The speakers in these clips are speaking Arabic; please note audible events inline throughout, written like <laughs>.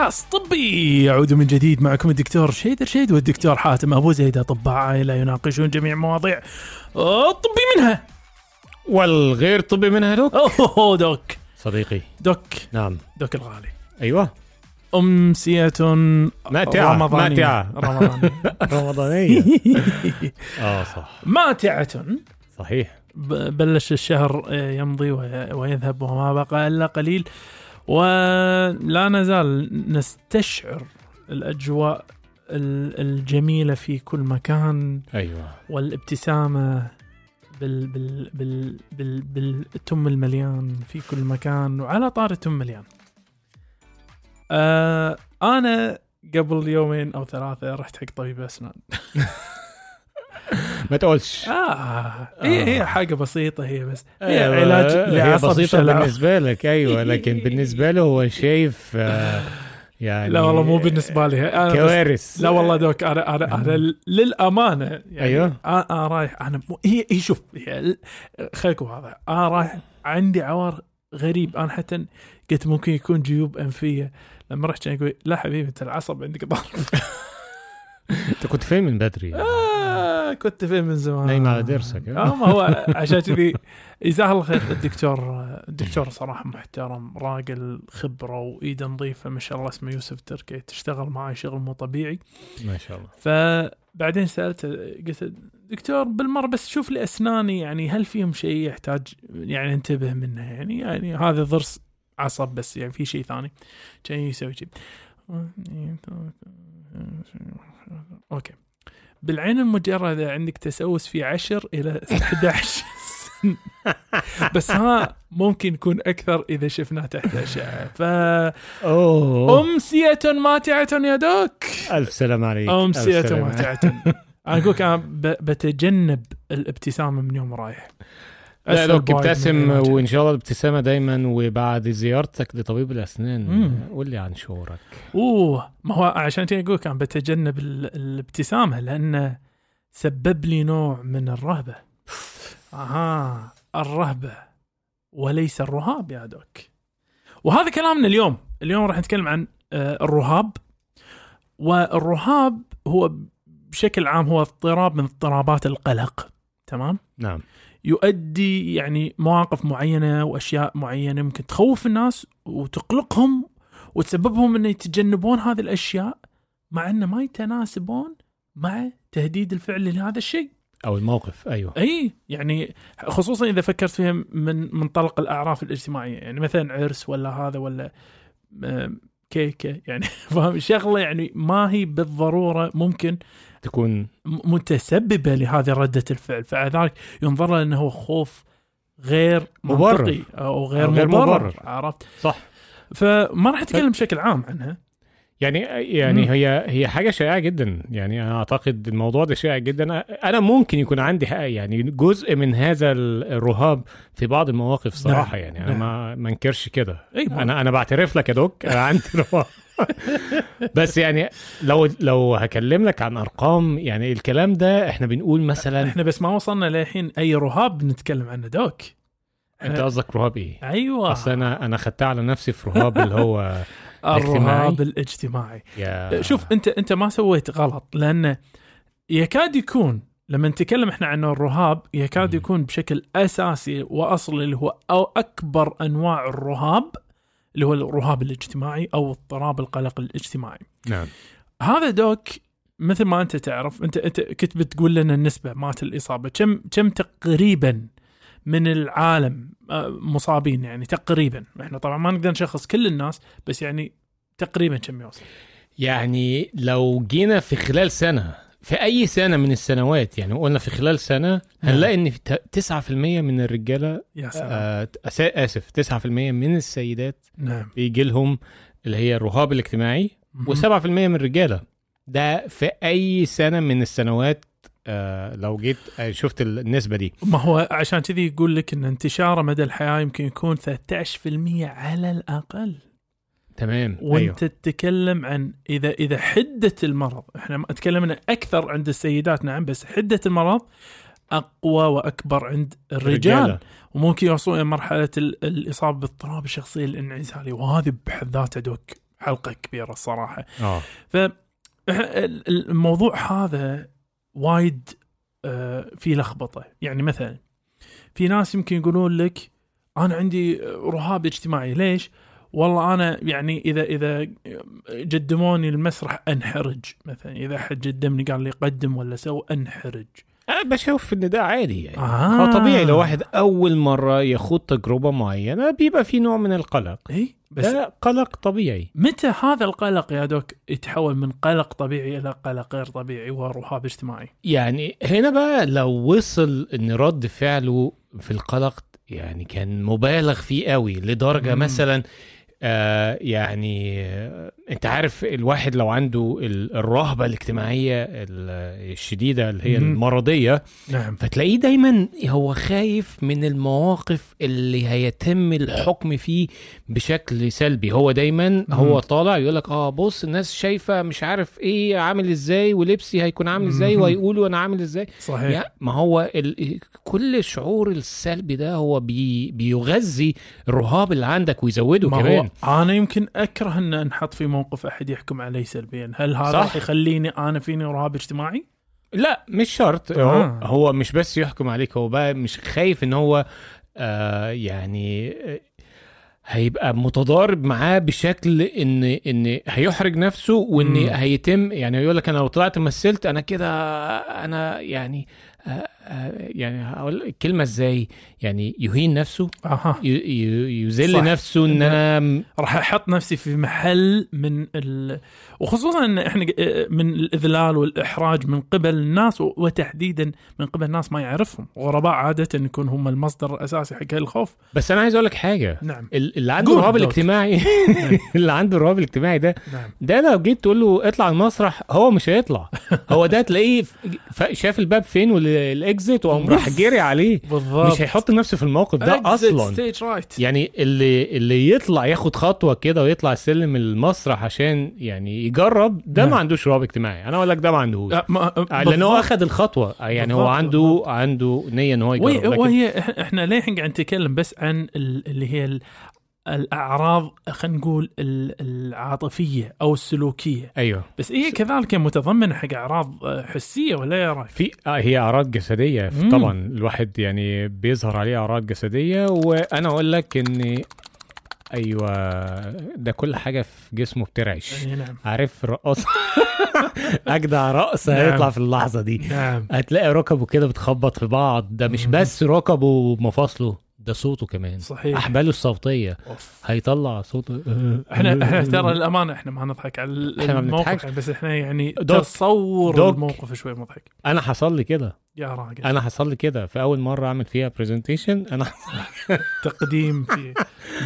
بودكاست طبي. يعود من جديد معكم الدكتور شيدر شيد والدكتور حاتم أبو زيد. اطباء عائلة يناقشون جميع مواضيع الطبي منها. والغير طبي منها دوك؟ اوه دوك. صديقي. دوك. نعم. دوك الغالي. أيوه. أمسية ماتعة رمضانية. ماتعة. رمضانية. <laughs> رمضانية. <laughs> آه صح. ماتعة. صحيح. بلش الشهر آه، يمضي وي- ويذهب وما بقى إلا قليل. ولا نزال نستشعر الأجواء ال- الجميلة في كل مكان أيوه. والابتسامة بال بال بال بال بالتم المليان في كل مكان وعلى طار التم مليان آه أنا قبل يومين أو ثلاثة رحت حق طبيب أسنان. <laughs> ما تقولش. آه هي هي حاجة بسيطة هي بس. هي أيوة، علاج هي لعصب بسيطة شلع. بالنسبة لك أيوه لكن بالنسبة له هو شايف آه، يعني لا والله مو بالنسبة لي. أنا بس كوارث. لا والله دوك أنا أنا أنا للأمانة يعني أيوه. أنا رايح. أنا هي هي شوف خليك واضح. أنا رايح عندي عوار غريب. أنا حتى قلت ممكن يكون جيوب أنفية. لما رحت كان يقول لا حبيبي أنت العصب عندك ضعف. <laughs> أنت كنت فين من بدري؟ آه كنت فين من زمان. نايم على ضرسك ها؟ آه ما هو <laughs> عشان كذي جزاه الله خير الدكتور الدكتور صراحة محترم راجل خبرة وإيده نظيفة ما شاء الله اسمه يوسف تركي تشتغل معي شغل مو طبيعي. ما شاء الله. فبعدين سالته قلت دكتور بالمرة بس شوف لي أسناني يعني هل فيهم شيء يحتاج يعني انتبه منه؟ يعني يعني هذا ضرس عصب بس يعني في شيء ثاني. كان يسوي شيء أوكي. بالعين المجردة عندك تسوس في 10 إلى 11 سن. بس ها ممكن يكون أكثر إذا شفناه تحت أشعة. أوه. فأمسية ماتعة يا دوك. ألف سلام عليك. أمسية ألف. ماتعة. أنا أقول لك أنا بتجنب الابتسامة من يوم رايح. من ابتسم. وإن شاء الله الابتسامة دايما وبعد زيارتك لطبيب الأسنان. قول لي عن شعورك أوه ما هو عشان كذا أقول كان بتجنب ال- الابتسامة لأنه سبب لي نوع من الرهبة. أها الرهبة وليس الرهاب يا دوك. وهذا كلامنا اليوم، اليوم راح نتكلم عن آه، الرهاب والرهاب هو بشكل عام هو اضطراب من اضطرابات القلق تمام؟ نعم يؤدي يعني مواقف معينة وأشياء معينة ممكن تخوف الناس وتقلقهم وتسببهم انه يتجنبون هذه الأشياء مع إنه ما يتناسبون مع تهديد الفعل لهذا الشيء. أو الموقف أيوه إي يعني خصوصا إذا فكرت فيها من منطلق الأعراف الاجتماعية يعني مثلا عرس ولا هذا ولا كيكة يعني <laughs> فاهم شغلة يعني ما هي بالضرورة ممكن تكون متسببة لهذه ردة الفعل. فلذلك ينظر له أنه هو خوف غير مبرر. منطقي أو غير, أو غير مبرر, مبرر. عرفت؟ صح. فما راح أتكلم بشكل عام عنها. يعني يعني مم. هي هي حاجة شائعة جدا. يعني أنا أعتقد الموضوع ده شائع جدا. أنا ممكن يكون عندي حق يعني جزء من هذا الرهاب في بعض المواقف صراحة نعم. يعني. أنا نعم. ما ما انكرش كده. ما- أنا أنا بعترف لك يا دوك. أنا عندي رهاب. بس يعني لو لو هكلم لك عن أرقام يعني الكلام ده إحنا بنقول مثلا إحنا بس ما وصلنا للحين. أي رهاب نتكلم عنه دوك. أنت قصدك رهاب إيه؟ أيوه. أصل أنا أنا خدتها على نفسي في رهاب اللي هو <laughs> الرهاب الاجتماعي. يا. شوف انت أنت ما سويت غلط لأنه يكاد يكون لما نتكلم إحنا عن الرهاب يكاد. يكون بشكل أساسي وأصلي اللي هو أو أكبر أنواع الرهاب اللي هو الرهاب الاجتماعي أو اضطراب القلق الاجتماعي. نعم. هذا دوك مثل ما أنت تعرف أنت أنت كنت بتقول لنا النسبة مالت الإصابة. كم كم تقريبا من العالم آه، مصابين يعني تقريبا؟ إحنا طبعا ما نقدر نشخص كل الناس بس يعني تقريبا كم يوصل؟ يعني لو جينا في خلال سنة في أي سنة من السنوات يعني قلنا في خلال سنة هنلاقي إن في ت- 9% من الرجالة يا سلام. آه آسف 9% من السيدات نعم. بيجي لهم اللي هي الرهاب الاجتماعي مهم. و7% من الرجالة. ده في أي سنة من السنوات آه لو جيت آه شفت النسبة دي. ما هو عشان كذي يقول لك إن انتشاره مدى الحياة يمكن يكون 13% على الأقل. تمام وانت أيوه. تتكلم عن إذا إذا حدة المرض إحنا تكلمنا أكثر عند السيدات نعم بس حدة المرض أقوى وأكبر عند الرجال رجالة. وممكن يوصلون إلى مرحلة ال- الإصابة باضطراب الشخصيه الانعزالي وهذه بحد ذاتها دوك حلقة كبيرة الصراحة آه الموضوع هذا وايد آه، في لخبطة يعني مثلا في ناس يمكن يقولون لك أنا عندي رهاب اجتماعي ليش؟ والله أنا يعني إذا إذا قدموني المسرح أنحرج مثلا. إذا حد قدمني قال لي قدم ولا سو أنحرج. أنا بشوف إن ده عادي يعني. آه. هو طبيعي لو واحد أول مرة يخوض تجربة معينة بيبقى في نوع من القلق. إي بس ده قلق طبيعي. متى هذا القلق يا دوك يتحول من قلق طبيعي إلى قلق غير طبيعي ورهاب اجتماعي يعني هنا بقى لو وصل إن رد فعله في القلق يعني كان مبالغ فيه قوي لدرجة مم. مثلا يعني آه انت عارف الواحد لو عنده ال- الرهبة الاجتماعية ال- الشديدة اللي هي مم. المرضية نعم. فتلاقيه دايما هو خايف من المواقف اللي هيتم الحكم فيه بشكل سلبي. هو دايما هو طالع يقول لك آه بص الناس شايفة مش عارف إيه عامل إزاي ولبسي هيكون عامل إزاي مم. وهيقولوا أنا عامل إزاي. صحيح. يا ما هو ال... كل الشعور السلبي ده هو بي... بيغذي الرهاب اللي عندك ويزوده ما كمان. هو أنا يمكن أكره إن أنحط في موقف أحد يحكم علي سلبيا هل هذا صح. راح يخليني أنا فيني رهاب اجتماعي لا مش شرط آه. هو, مش بس يحكم عليك هو بقى مش خايف إن هو آه يعني آه، هيبقى متضارب معاه بشكل إن إن هيحرج نفسه وإن مم. هيتم يعني يقول لك أنا لو طلعت مثلت أنا كده أنا يعني آه يعني هقول الكلمة إزاي. يعني يهين نفسه ي- يذل. نفسه إن أنا راح أحط نفسي في محل من ال... وخصوصا إن إحنا من الإذلال والإحراج من قبل الناس وتحديدا من قبل ناس ما يعرفهم. غرباء عاده يكون هم المصدر الأساسي حق الخوف بس أنا عايز أقول لك حاجة. نعم. ال- اللي عنده الرهاب. الاجتماعي <laughs> <laughs> اللي عنده الرهاب الاجتماعي ده نعم. ده لو جيت تقول له اطلع المسرح هو مش هيطلع. هو ده تلاقيه شاف الباب فين وال exit وقام راح جري عليه. بالضبط. مش هيحط نفسه في الموقف ده أصلا. right يعني اللي اللي يطلع ياخد خطوة كده ويطلع سلم المسرح عشان يعني يجرب ده نعم. ما عندوش رهاب اجتماعي أنا أقول لك ده ما عندوش لأن هو أخذ الخطوة. يعني هو بالضبط، عنده عنده نية إن هو يجرب. وهي, لكن وهي إحنا ليه قاعد نتكلم بس عن ال- اللي هي الأعراض خلينا نقول ال- العاطفية أو السلوكية. أيوه. بس هي كذلك متضمنة حق أعراض آه، حسية ولا يا رأيك؟ في آه هي أعراض جسدية. طبعا الواحد يعني بيظهر عليه أعراض جسدية. وأنا أقول لك إن أيوه ده كل حاجة في جسمه بترعش. نعم. عارف الرقاصه <laughs> أجدع رقص نعم. هيطلع في اللحظة دي. نعم. هتلاقي ركبه كده بتخبط في بعض. ده مش. بس ركبه ومفاصله. ده صوته كمان صحيح أحباله الصوتية أوف. هيطلع صوته إحنا إحنا ترى الامانه إحنا ما نضحك على إحنا ما الموقف بنضحكش. بس إحنا يعني دوك. تصور دوك. الموقف شوي مضحك أنا حصل لي كده يا راجل أنا حصل لي كده في أول مرة أعمل فيها برزنتيشن أنا <laughs> تقديم في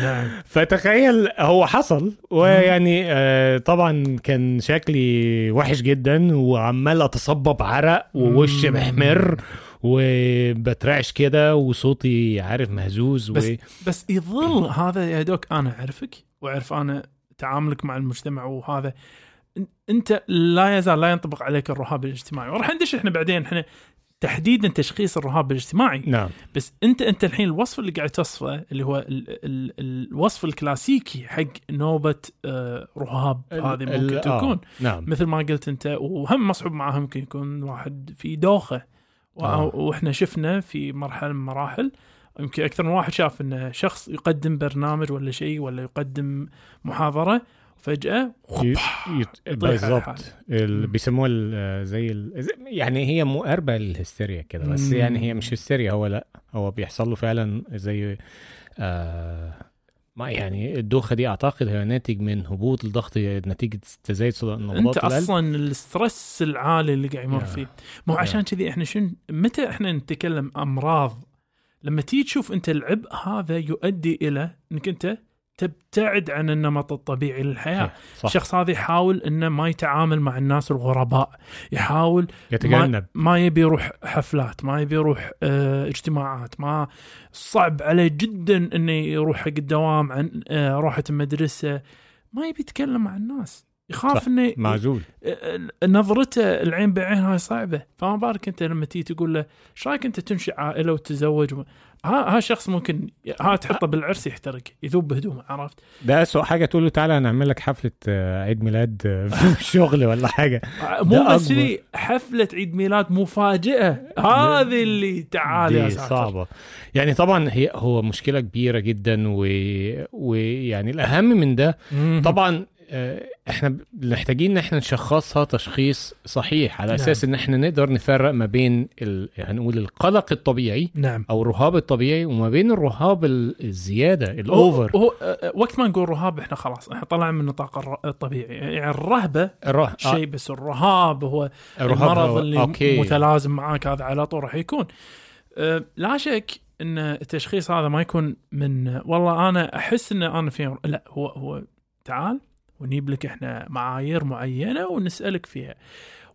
نعم فتخيل هو حصل ويعني آه طبعا كان شكلي وحش جدا وعمال أتصبب عرق ووشي. محمر وبترعش كده وصوتي عارف مهزوز بس- و... بس يظل هذا يا دوك أنا أعرفك وأعرف أنا تعاملك مع المجتمع وهذا. أنت لا يزال لا ينطبق عليك الرهاب الاجتماعي. وراح ندش إحنا بعدين. إحنا تحديدا تشخيص الرهاب الاجتماعي. نعم. بس أنت أنت الحين الوصف اللي قاعد تصفه اللي هو ال ال الوصف الكلاسيكي حق نوبة آه رهاب هذه ممكن آه، تكون نعم. مثل ما قلت أنت وهم مصحوب معاه ممكن يكون واحد في دوخة. آه. وإحنا شفنا في مرحلة من المراحل يمكن أكثر من واحد شاف إن شخص يقدم برنامج ولا شيء ولا يقدم محاضرة فجاه بيسموها ال- زي يعني هي مقاربه للهستيريا كده بس. يعني هي مش هستيريا هو لا هو بيحصل له فعلا زي آه ما يعني الدوخة دي أعتقد هي ناتج من هبوط الضغط نتيجة تزايد نبضات أنت أصلا الستريس العالي اللي قاعد يمر. فيه مو يا. عشان كذي إحنا شن متى إحنا نتكلم أمراض لما تيجي تشوف أنت العبء هذا يؤدي إلى إنك أنت تبتعد عن النمط الطبيعي للحياة. صح. الشخص هذا يحاول إنه ما يتعامل مع الناس الغرباء. يحاول يتجنب. ما يبي يروح حفلات ما يبي يروح آه اجتماعات. ما صعب عليه جدا إنه يروح حق الدوام عن آه راحة المدرسة. ما يبي يتكلم مع الناس. يخاف. إنه معزول. نظرته العين بعين هاي صعبة. فما بالك أنت لما تيجي تقول له إيش رأيك أنت تنشئ عائلة وتتزوج. ها ها شخص ممكن ها تحطه بالعرس يحترق يذوب بهدومه عرفت؟ ده اسوء حاجة تقول له تعالى نعمل لك حفلة آه، عيد ميلاد آه، <laughs> في الشغل ولا حاجة. مو بس. لي حفلة عيد ميلاد مفاجئه هذه اللي تعال يا ساتر صعبة. يعني طبعا هي هو مشكلة كبيرة جدا و... ويعني الأهم من ده. طبعا إحنا ب- محتاجين إن إحنا نشخصها تشخيص صحيح على نعم. أساس إن إحنا نقدر نفرق ما بين ال... هنقول القلق الطبيعي نعم. أو الرهاب الطبيعي وما بين الرهاب ال- الزيادة الاوفر هو, هو آه، وقت ما نقول رهاب إحنا خلاص إحنا طلعنا من نطاق الر- الطبيعي. يعني الرهبة الره... شيء بس الرهاب هو الرهاب المرض هو- اللي أوكي. متلازم معاك هذا على طول راح يكون. أه، لا شك إن التشخيص هذا ما يكون من والله أنا أحس إن أنا في لا هو هو تعال. ونجيب لك إحنا معايير معينة ونسألك فيها.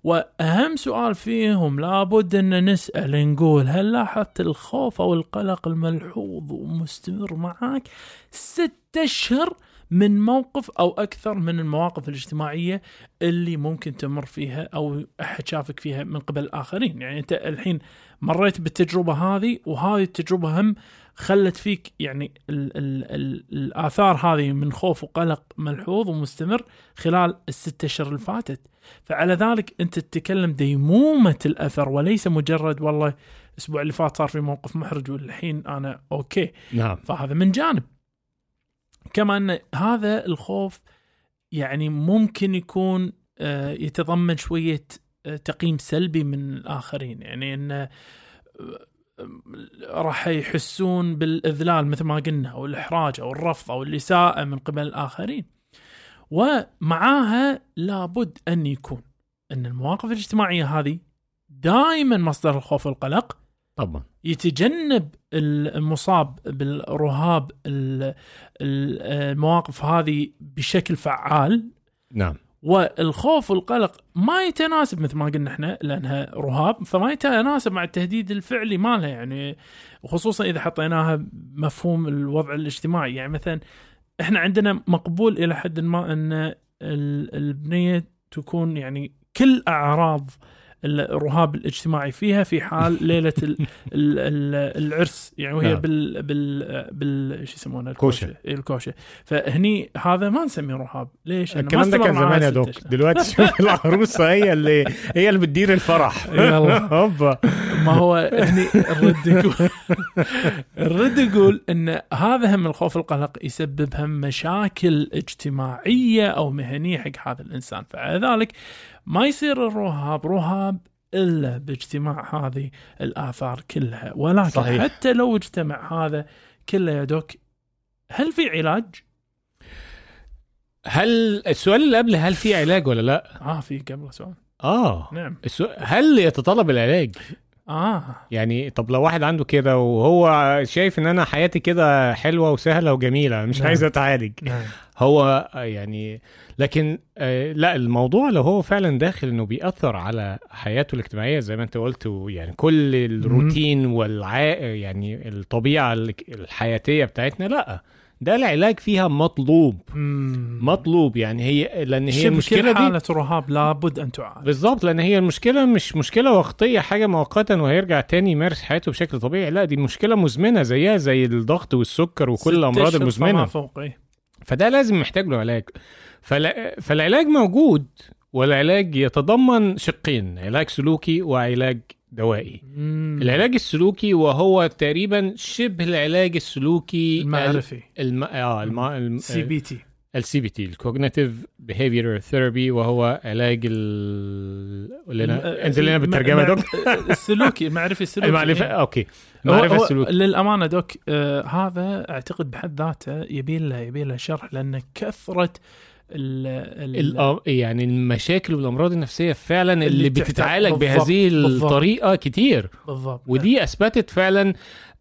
وأهم سؤال فيهم لابد أن نسأل نقول هل لاحظت الخوف أو القلق الملحوظ ومستمر معك ست أشهر من موقف أو أكثر من المواقف الاجتماعية اللي ممكن تمر فيها أو أحد شافك فيها من قبل الآخرين؟ يعني أنت الحين مريت بالتجربة هذه وهذه التجربة هم خلت فيك يعني ال ال ال الآثار هذه من خوف وقلق ملحوظ ومستمر خلال الست أشهر اللي فاتت. فعلى ذلك أنت تتكلم ديمومة الأثر وليس مجرد والله الأسبوع اللي فات صار في موقف محرج والحين أنا أوكي. نعم. فهذا من جانب. كما أن هذا الخوف يعني ممكن يكون آه، يتضمن شوية آه، تقييم سلبي من الآخرين. يعني انه آه، راح يحسون بالإذلال مثل ما قلنا أو الإحراج أو الرفض أو الإساءة من قبل الآخرين. ومعاها لابد أن يكون أن المواقف الاجتماعية هذه دائما مصدر الخوف والقلق. طبعا. يتجنب المصاب بالرهاب ال- ال- المواقف هذه بشكل فعال. نعم. والخوف والقلق ما يتناسب مثل ما قلنا إحنا لأنها رهاب فما يتناسب مع التهديد الفعلي مالها. يعني وخصوصا إذا حطيناها مفهوم الوضع الاجتماعي. يعني مثلا إحنا عندنا مقبول إلى حد ما إن ال- البنية تكون يعني كل أعراض الرهاب الاجتماعي فيها في حال <laughs> ليلة ال ال ال العرس يعني وهي نعم. بال بال بال شو يسمونها كوشة. الكوشة إيه، الكوشة فهني هذا ما نسميه رهاب ليش؟ الكلام ده كان زمان يا دوك. دلوقتي شوف <laughs> العروسة هي اللي هي اللي بتدير الفرح <laughs> يلا. هوبا ما هو هني الرد يقول الرد يقول إن هذا هم الخوف القلق يسبب هم مشاكل اجتماعية أو مهنية حق هذا الإنسان فعلى ذلك ما يصير الرهاب رهاب إلا باجتماع هذه الآثار كلها ولكن صحيح. حتى لو اجتمع هذا كله يا دوك هل في علاج؟ هل السؤال اللي قبل هل في علاج ولا لا؟ آه في قبل سؤال آه نعم السؤال هل يتطلب العلاج؟ آه. يعني طب لو واحد عنده كده وهو شايف إن أنا حياتي كده حلوة وسهلة وجميلة مش نعم. عايز أتعالج. نعم. هو يعني لكن آه، لا الموضوع لو هو فعلا داخل إنه بيأثر على حياته الاجتماعية زي ما أنت قلت يعني كل الروتين والع يعني الطبيعة الحياتية بتاعتنا لا. ده العلاج فيها مطلوب. مم. مطلوب يعني هي لأن هي المشكلة؟ كل دي حالة رهاب لابد أن تعالج. بالظبط لأن هي المشكلة مش مشكلة وقتية حاجة مؤقتا وهيرجع تاني يمارس حياته بشكل طبيعي لا دي مشكلة مزمنة زيها زي الضغط والسكر وكل الامراض المزمنة. فوق إيه. فده لازم محتاج له علاج. فلا فالعلاج موجود والعلاج يتضمن شقين علاج سلوكي وعلاج دوائي. مم. العلاج السلوكي وهو تقريبا شبه العلاج السلوكي المعرفي. الم... آه الم... الم... CBT ال CBT ال cognitive behavior therapy وهو علاج ال لنا انزل لنا بالترجمه doc؟ <laughs> السلوكي المعرفي السلوكي. المعرفة إيه. okay. المعرفة هو السلوكي. للأمانة دوك آه هذا أعتقد بحد ذاته يبي له يبي له شرح لأن كثرة ال ال الأ- يعني المشاكل والأمراض النفسية فعلا اللي, اللي بتتعالج بهذه بالضبط. الطريقة كتير بالضبط ودي أثبتت فعلا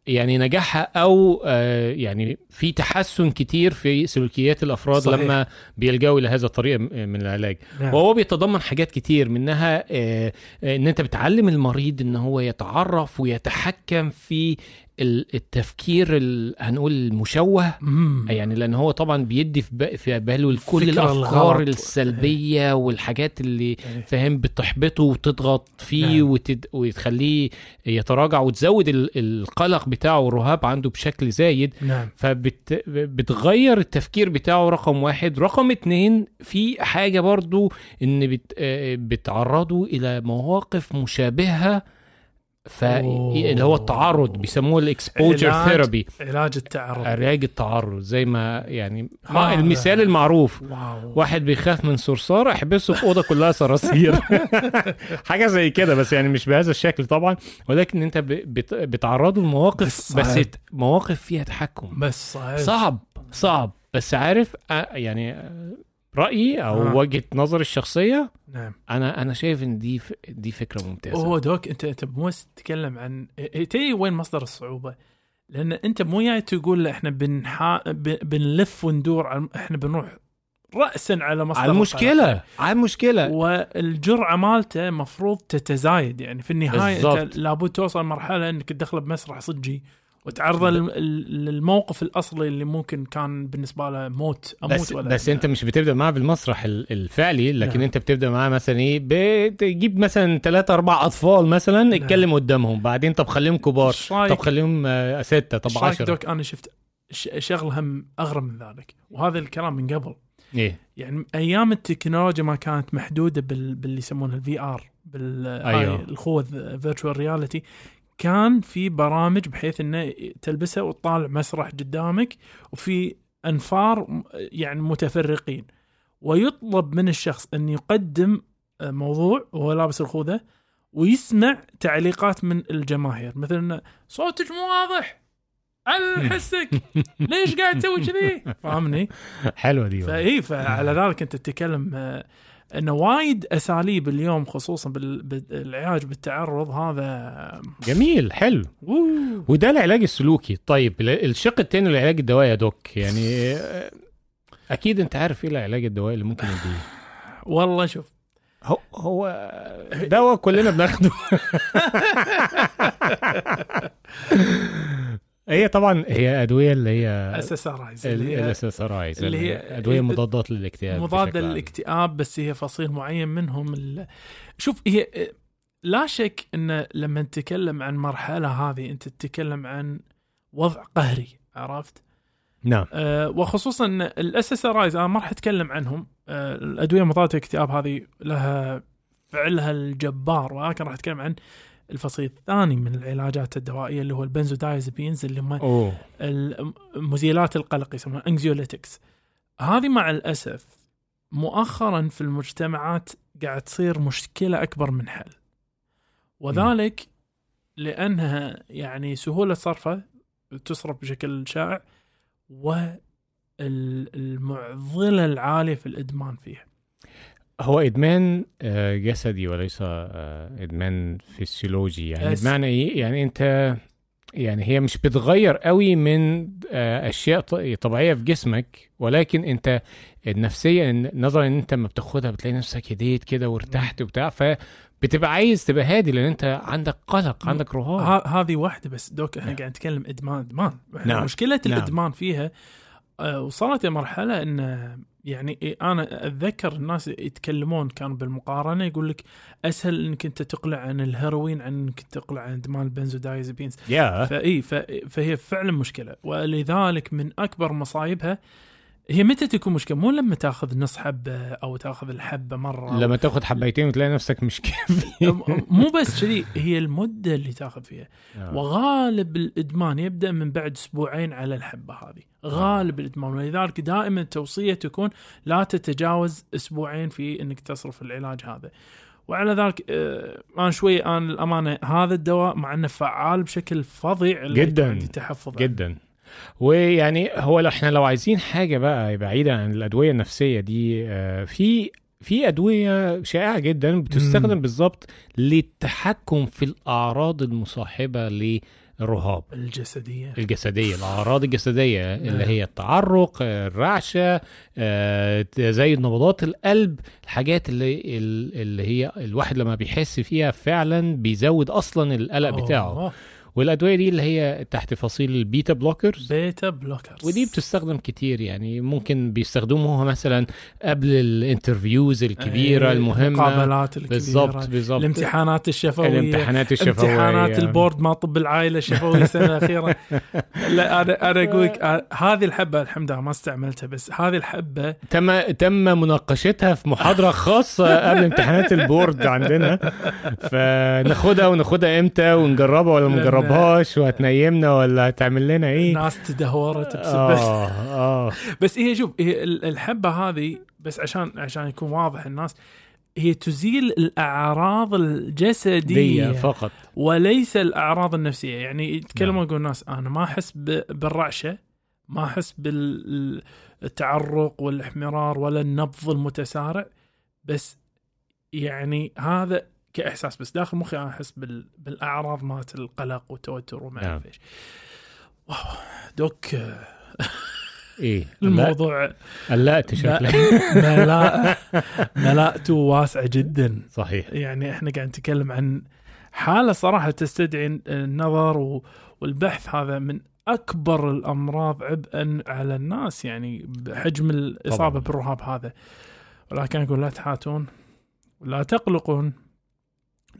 يعني نجاحها أو آه يعني في تحسن كتير في سلوكيات الأفراد صحيح. لما بيلجأوا إلى هذا الطريقة م- من العلاج نعم. وهو بيتضمن حاجات كتير منها آه، آه، إن أنت بتعلم المريض إن هو يتعرف ويتحكم في التفكير ال- هنقول المشوه مم. يعني لأن هو طبعا بيدي في باله كل الأفكار الغلط. السلبية والحاجات اللي إيه. فاهم بتحبطه وتضغط فيه نعم. وتد... وتخليه يتراجع وتزود ال... القلق بتاعه والرهاب عنده بشكل زايد نعم فبتغير التفكير بتاعه رقم واحد رقم اتنين في حاجة برضو إن بت... آه، بتعرضه إلى مواقف مشابهة ف... أوه. اللي هو التعرض بيسموه ال exposure. therapy. علاج التعرض. علاج التعرض زي ما يعني آه. ما المثال المعروف. wow. واحد بيخاف من صرصار احبسه في أوضة كلها صراصير. <laughs> حاجة زي كده بس يعني مش بهذا الشكل طبعا. ولكن أنت بتعرضه لمواقف بس بس مواقف فيها تحكم. بس صعب. صعب صعب. بس عارف آه، يعني رأيي أو آه. وجهة نظري الشخصية نعم أنا أنا شايف إن دي ف- دي فكرة ممتازة هو دوك أنت أنت مو تتكلم عن إيه، تدري وين مصدر الصعوبة؟ لأن أنت مو جاي تقول له إحنا بنحا... بنلف وندور على... إحنا بنروح راسا على مصدر على المشكلة على المشكلة. والجرعة مالته مفروض تتزايد يعني في النهاية. أنت لابد توصل مرحلة إنك تدخله بمسرح صجي وتعرضه للموقف الأصلي اللي ممكن كان بالنسبة له موت أموت بس ولا بس أنت مش بتبدأ معاه بالمسرح ال- الفعلي لكن نعم. أنت بتبدأ معاه مثلا إيه بتجيب مثلا ثلاثة أربع أطفال مثلا اتكلم قدامهم بعدين طب خليهم كبار طب خليهم آه، ستة طب عشرة. doc؟ أنا شفت شغله هم أغرب من ذلك. وهذا الكلام من قبل. إيه. يعني أيام التكنولوجيا ما كانت محدودة بال... باللي يسمونه ال VR بال أيوه. الخوذ virtual reality كان في برامج بحيث إنه تلبسها وتطالع مسرح قدامك وفي أنفار يعني متفرقين. ويطلب من الشخص أن يقدم آه، موضوع وهو لابس الخوذة ويسمع تعليقات من الجماهير. مثلا صوتك مو واضح! على حسك! ليش قاعد تسوي كذي؟ <laughs> فاهمني؟ حلوة دي. فإي فعلى ذلك أنت تتكلم آه، إنه وايد أساليب اليوم خصوصا بال- بالعلاج بالتعرض هذا جميل حلو. أوه. وده العلاج السلوكي. طيب ال- الشق التاني للعلاج الدوائي يا دوك يعني أكيد أنت عارف إيه العلاج الدوائي اللي ممكن نديه <sighs> والله شوف. هو هو دواء كلنا بناخده. <laughs> <laughs> هي طبعا هي أدوية اللي هي اساسرايز اللي هي الاساسرايز اللي اللي هي- هي أدوية مضادات للاكتئاب مضاده. للاكتئاب بس هي فصيل معين منهم ال... شوف هي لا شك إن لما نتكلم عن مرحلة هذه أنت تتكلم عن وضع قهري عرفت؟ نعم أه وخصوصا ال SSRIs أنا ما راح أتكلم عنهم أه الأدوية مضاده الاكتئاب هذه لها فعلها الجبار ولكن راح أتكلم عن الفصيل الثاني من العلاجات الدوائية اللي هو ال benzodiazepines اللي هم مزيلات القلق يسمونها anxiolytics هذه مع الأسف مؤخرا في المجتمعات قاعد تصير مشكلة أكبر من حل. وذلك لأنها يعني سهولة صرفها تصرف بشكل شائع والمعضلة العالية في الإدمان فيها. هو إدمان آه، جسدي وليس آه، إدمان فسيولوجي يعني yes. بمعنى إيه يعني أنت يعني هي مش بتغير قوي من آه، أشياء طبيعية في جسمك ولكن أنت النفسية نظرا إن أنت لما بتاخدها بتلاقي نفسك هديت كده وارتحت وبتاع فبتبقى عايز تبقى هادي لأن أنت عندك قلق عندك رهاب هذه واحدة بس دوك إحنا قاعد نتكلم إدمان إدمان نعم. مشكلة نعم. الإدمان فيها وصلت لمرحله إن يعني إيه، أنا أتذكر الناس يتكلمون كانوا بالمقارنة يقول لك أسهل إنك أنت تقلع عن الهيروين عن إنك تقلع عن إدمان البنزودايزابينز يا فإي فهي فعلا مشكلة. ولذلك من أكبر مصايبها هي متى تكون مشكلة؟ مو لما تأخذ نص حبة أو تأخذ الحبة مرة. لما تاخد حبيتين وتلاقي نفسك مش كافي مو بس كذي هي المدة اللي تأخذ فيها. آه. وغالب الإدمان يبدأ من بعد أسبوعين على الحبة هذه. غالب الإدمان. ولذلك دائما التوصيه تكون لا تتجاوز أسبوعين في إنك تصرف العلاج هذا. وعلى ذلك آه، أنا شوي أنا الأمانة هذا الدواء مع إنه فعال بشكل فظيع جداً، عندي تحفظ. جدا. ويعني هو لو إحنا لو عايزين حاجة بقى بعيدة عن الأدوية النفسية دي آه، في في أدوية شائعة جدا بتستخدم. بالظبط للتحكم في الأعراض المصاحبة للرهاب الجسدية الجسدية الأعراض الجسدية اللي نعم. هي التعرق آه، الرعشة آه، زي نبضات القلب الحاجات اللي اللي هي الواحد لما بيحس فيها فعلا بيزود أصلا القلق بتاعه أوه. والأدوية دي اللي هي تحت فصيل ال beta blockers beta blockers ودي بتستخدم كتير يعني ممكن بيستخدموها مثلا قبل ال interviews الكبيرة إيه، المهمة. المقابلات الكبيرة. بالظبط بالظبط الامتحانات الشفوية. الامتحانات الشفوية. امتحانات ال board ما طب العائله الشفوي السنة الأخيرة. <laughs> لا أنا أنا أقول لك آه، هذه الحبة الحمد لله ما استعملتها بس هذه الحبة تم تم مناقشتها في محاضرة خاصة قبل امتحانات البورد عندنا. <laughs> فناخدها وناخدها إمتى ونجربها ولا ما نجربهاش وهتنيمنا ولا هتعمل لنا إيه؟ الناس تدهورت بس, بس, آه. آه بس هي شوف هي ال- الحبة هذه بس عشان عشان يكون واضح الناس هي تزيل الأعراض الجسدية. دي فقط. وليس الأعراض النفسية. يعني يتكلمون نعم. يقول الناس أنا ما أحس بالرعشة ما أحس بالتعرق والإحمرار ولا النبض المتسارع بس يعني هذا كإحساس بس داخل مخي أنا أحس بال... بالأعراض مالت القلق والتوتر وما نعم. اعرف إيش. واو دوك. إيه <laughs> الموضوع قلقت شكلك ملاء ملاءته واسعة جدا. صحيح. يعني إحنا قاعد نتكلم عن حالة صراحة تستدعي النظر و- والبحث هذا من أكبر الأمراض عبئا على الناس يعني بحجم الإصابة طبعاً. بالرهاب هذا. ولكن أقول لا تحاتون ولا تقلقون.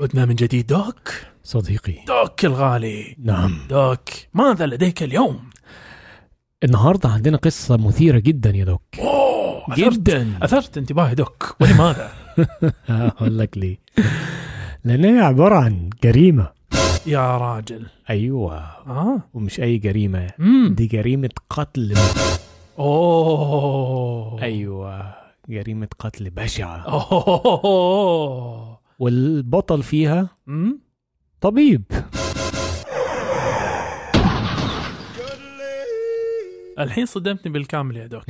عدنا من جديد. Doc؟ صديقي. Doc الغالي. نعم. Doc ماذا لديك اليوم؟ النهارده عندنا قصة مثيرة جدا يا دوك. أثرت جدا. أثرت انتباهي دوك. ولماذا؟ <laughs> هقول لك ليه لأن هي عبارة عن جريمة. يا راجل. أيوه. آه. ومش أي جريمة. امم دي جريمة قتل. أوه. أيوه. جريمة قتل بشعة. أوه. والبطل فيها؟ طبيب. الحين صدمتني بالكامل يا دوك.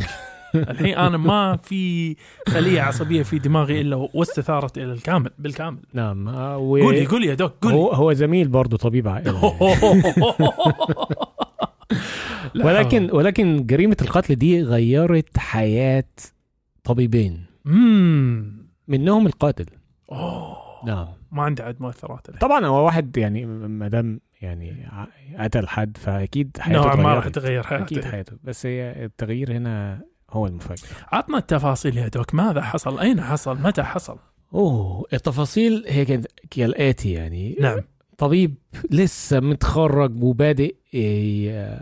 الحين أنا ما في خلية عصبية في دماغي إلا واستثارت إلى الكامل بالكامل. نعم آه، و... قولي قولي يا دوك قولي. هو هو زميل برضه طبيب عائله <laughs> ولكن ولكن جريمة القتل دي غيرت حياة طبيبين. منهم القاتل. أوه. نعم. ما عندي عاد مؤثرات الحين طبعا هو واحد يعني ما دام يعني قتل حد فأكيد حياته نوعا ما راح. تغير أكيد حياتي حياته. بس هي التغيير هنا هو المفاجئ عطنا التفاصيل يا دوك. ماذا حصل؟ أين حصل؟ متى حصل؟ أوه التفاصيل هي كانت كالاتي يعني. نعم. طبيب لسه متخرج وبادئ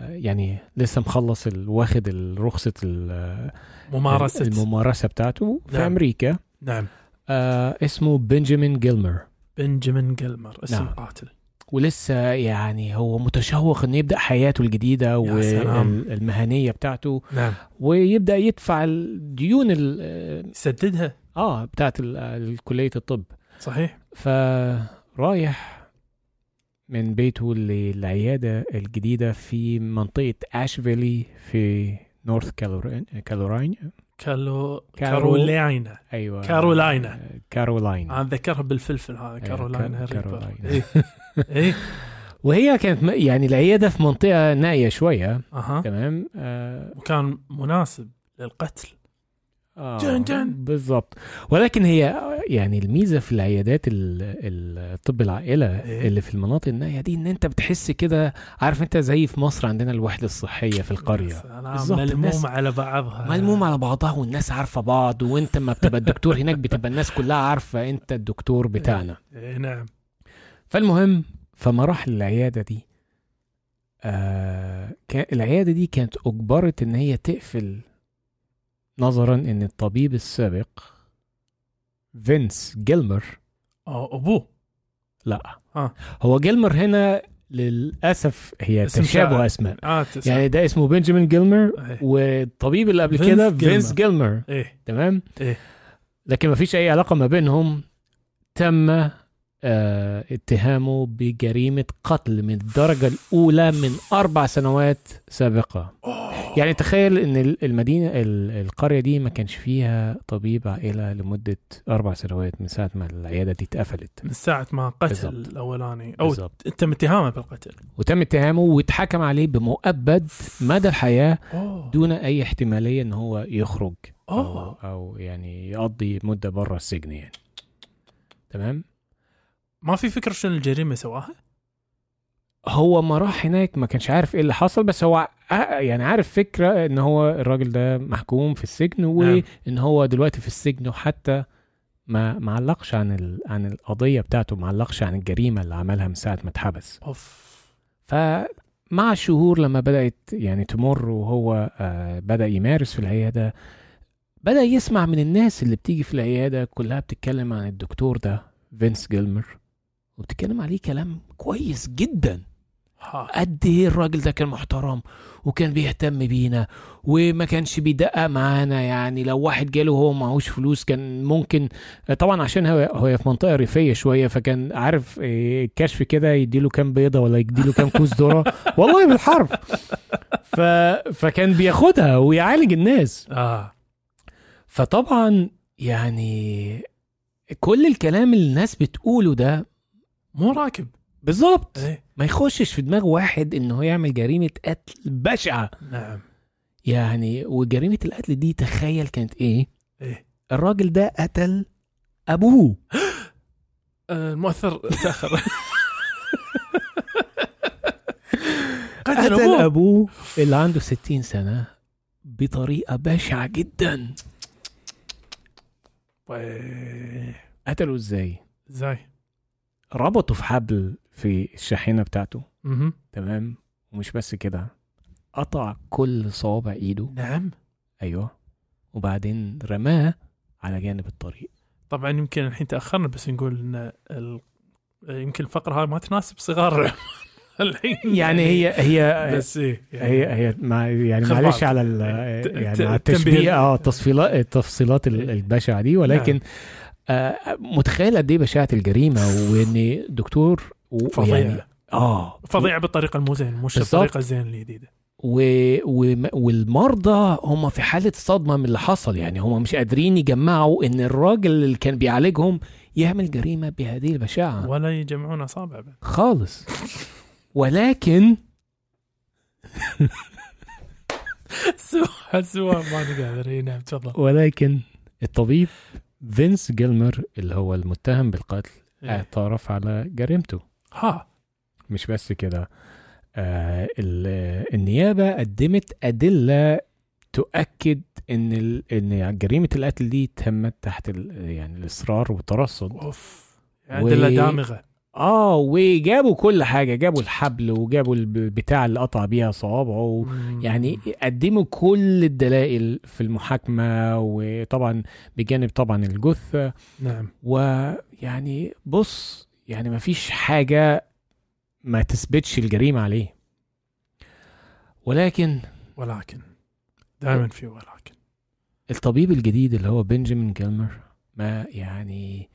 يعني لسه مخلص واخد ال- رخصة ال- ممارسة. الممارسة بتاعته في نعم. أمريكا. نعم. آه اسمه بنجامين جيلمر. بنجامين جيلمر اسم نعم. قاتل. ولسه يعني هو متشوق إنه يبدأ حياته الجديدة. والمهنيه بتاعته. نعم. ويبدأ يدفع الديون ال- سددها آه بتاعت كليه الطب. صحيح. فرايح من بيته للعيادة الجديدة في منطقة أشفيلي في نورث كالوراين كالو كارو- كارولاينا أيوه. كارولاينا. كارولاين. أنا ذكرها بالفلفل هذا كارولاينا كارولاينا. <laughs> إيه. وهي كانت يعني العياده في منطقة نائية شوية. أها. تمام؟ آه. وكان مناسب للقتل. آه جن. جن. بالظبط ولكن هي يعني الميزة في العيادات ال- ال- الطب العائلة إيه؟ اللي في المناطق النائية دي إن أنت بتحس كده عارف أنت زي في مصر عندنا الوحدة الصحية في القرية. ملموم على بعضها. ملموم على بعضها والناس عارفة بعض وأنت ما بتبقى الدكتور هناك بتبقى الناس كلها عارفة أنت الدكتور بتاعنا. إيه نعم. فالمهم فما راح للعياده دي آه العيادة دي كانت أجبرت إن هي تقفل نظرا إن الطبيب السابق فينس جيلمر أو أبوه لا آه. هو جيلمر هنا للأسف هي تشابه. أسماء آه تسعة. يعني ده اسمه بنجامين جيلمر إيه. والطبيب اللي قبل كده. فينس جيلمر إيه تمام إيه. لكن ما فيش أي علاقة ما بينهم تم آه اتهامه بجريمة قتل من الدرجة الأولى من أربع سنوات سابقة. يعني تخيل إن ال- المدينة ال- القرية دي ما كانش فيها طبيب عائلة لمدة أربع سنوات من ساعة ما العيادة دي اتقفلت. من ساعة ما قتل بالضبط. الأولاني. أو بالظبط تم اتهامه بالقتل. وتم اتهامه واتحكم عليه بمؤبد مدى الحياة أوه. دون أي احتمالية إن هو يخرج أوه. أو يعني يقضي مدة بره السجن يعني. تمام؟ ما في فكرة شنو الجريمة سواها؟ هو ما راح هناك ما كانش عارف إيه اللي حصل بس هو يعني عارف فكرة إن هو الراجل ده محكوم في السجن نعم. وان هو دلوقتي في السجن وحتى ما ما علقش عن ال... عن القضية بتاعته ما علقش عن الجريمة اللي عملها من ساعة ما اتحبس أوف فمع الشهور لما بدأت يعني تمر وهو آه بدأ يمارس في العياده بدأ يسمع من الناس اللي بتيجي في العياده كلها بتتكلم عن الدكتور ده فينس جيلمر وبتتكلم عليه كلام كويس جدا. قد إيه الراجل ده كان محترم وكان بيهتم بينا وما كانش بيدقق معانا. يعني لو واحد جاله وهو معهوش فلوس كان ممكن طبعا عشان هو هو في منطقة ريفية شوية فكان عارف الكشف كده يديله كام بيضة ولا يديله كام كوز ذرة. <laughs> والله بالحرف. ف... فكان بياخدها ويعالج الناس. آه. فطبعا يعني كل الكلام اللي الناس بتقوله ده مو راكب. بالظبط إيه. ما يخشش في دماغ واحد ان هو يعمل جريمة قتل بشعة. نعم. يعني وجريمة القتل دي تخيل كانت إيه؟ إيه. الراجل ده قتل أبوه. <gasps> آه، المؤثر تاخر <laughs> قتل قتل أبوه. اللي عنده 60 سنة بطريقة بشعة جدا. قتله إزاي؟ إزاي؟ ربطه في حبل في الشاحنة بتاعته. مهم. تمام؟ ومش بس كده قطع كل صوابع إيده. نعم. أيوه. وبعدين رماه على جانب الطريق. طبعا يمكن الحين تأخرنا بس نقول إن ال... يمكن الفقرة هاي ما تناسب صغار <laughs> الحين. يعني هي هي بس إيه يعني هي هي مع يعني معلش. على يعني على التشبيه آه ال- التفصيلات التفصيلات ال- البشعة دي. ولكن آه متخيل قد إيه بشاعة الجريمة وان دكتور و- ويعني فظيعه آه. فظيعه بالطريقة المزين مش بالضبط. الطريقة الزين الجديدة. و... و... والمرضى هم في حالة صدمة من اللي حصل يعني هم مش قادرين يجمعوا إن الراجل اللي كان بيعالجهم يعمل جريمة بهذه البشاعة. ولا يجمعون أصابع بعد خالص. ولكن <laughs> سوا سوا ما نقدر. نعم تفضل. ولكن الطبيب فينس جيلمر اللي هو المتهم بالقتل إيه. اعترف على جريمته. ها. مش بس كده. آه ال- النيابة قدمت أدلة تؤكد إن ال... إن جريمة القتل دي تمت تحت ال... يعني الإصرار والترصد. أوف. أدلة و- دامغة. آه وجابوا كل حاجة جابوا الحبل وجابوا البتاع اللي قطع بيها صوابعه يعني قدموا كل الدلائل في المحاكمة وطبعا بجانب طبعا الجثة. نعم. ويعني بص يعني ما فيش حاجة ما تثبتش الجريمة عليه. ولكن ولكن دائما في ولكن. الطبيب الجديد اللي هو بنجامين جيلمر ما يعني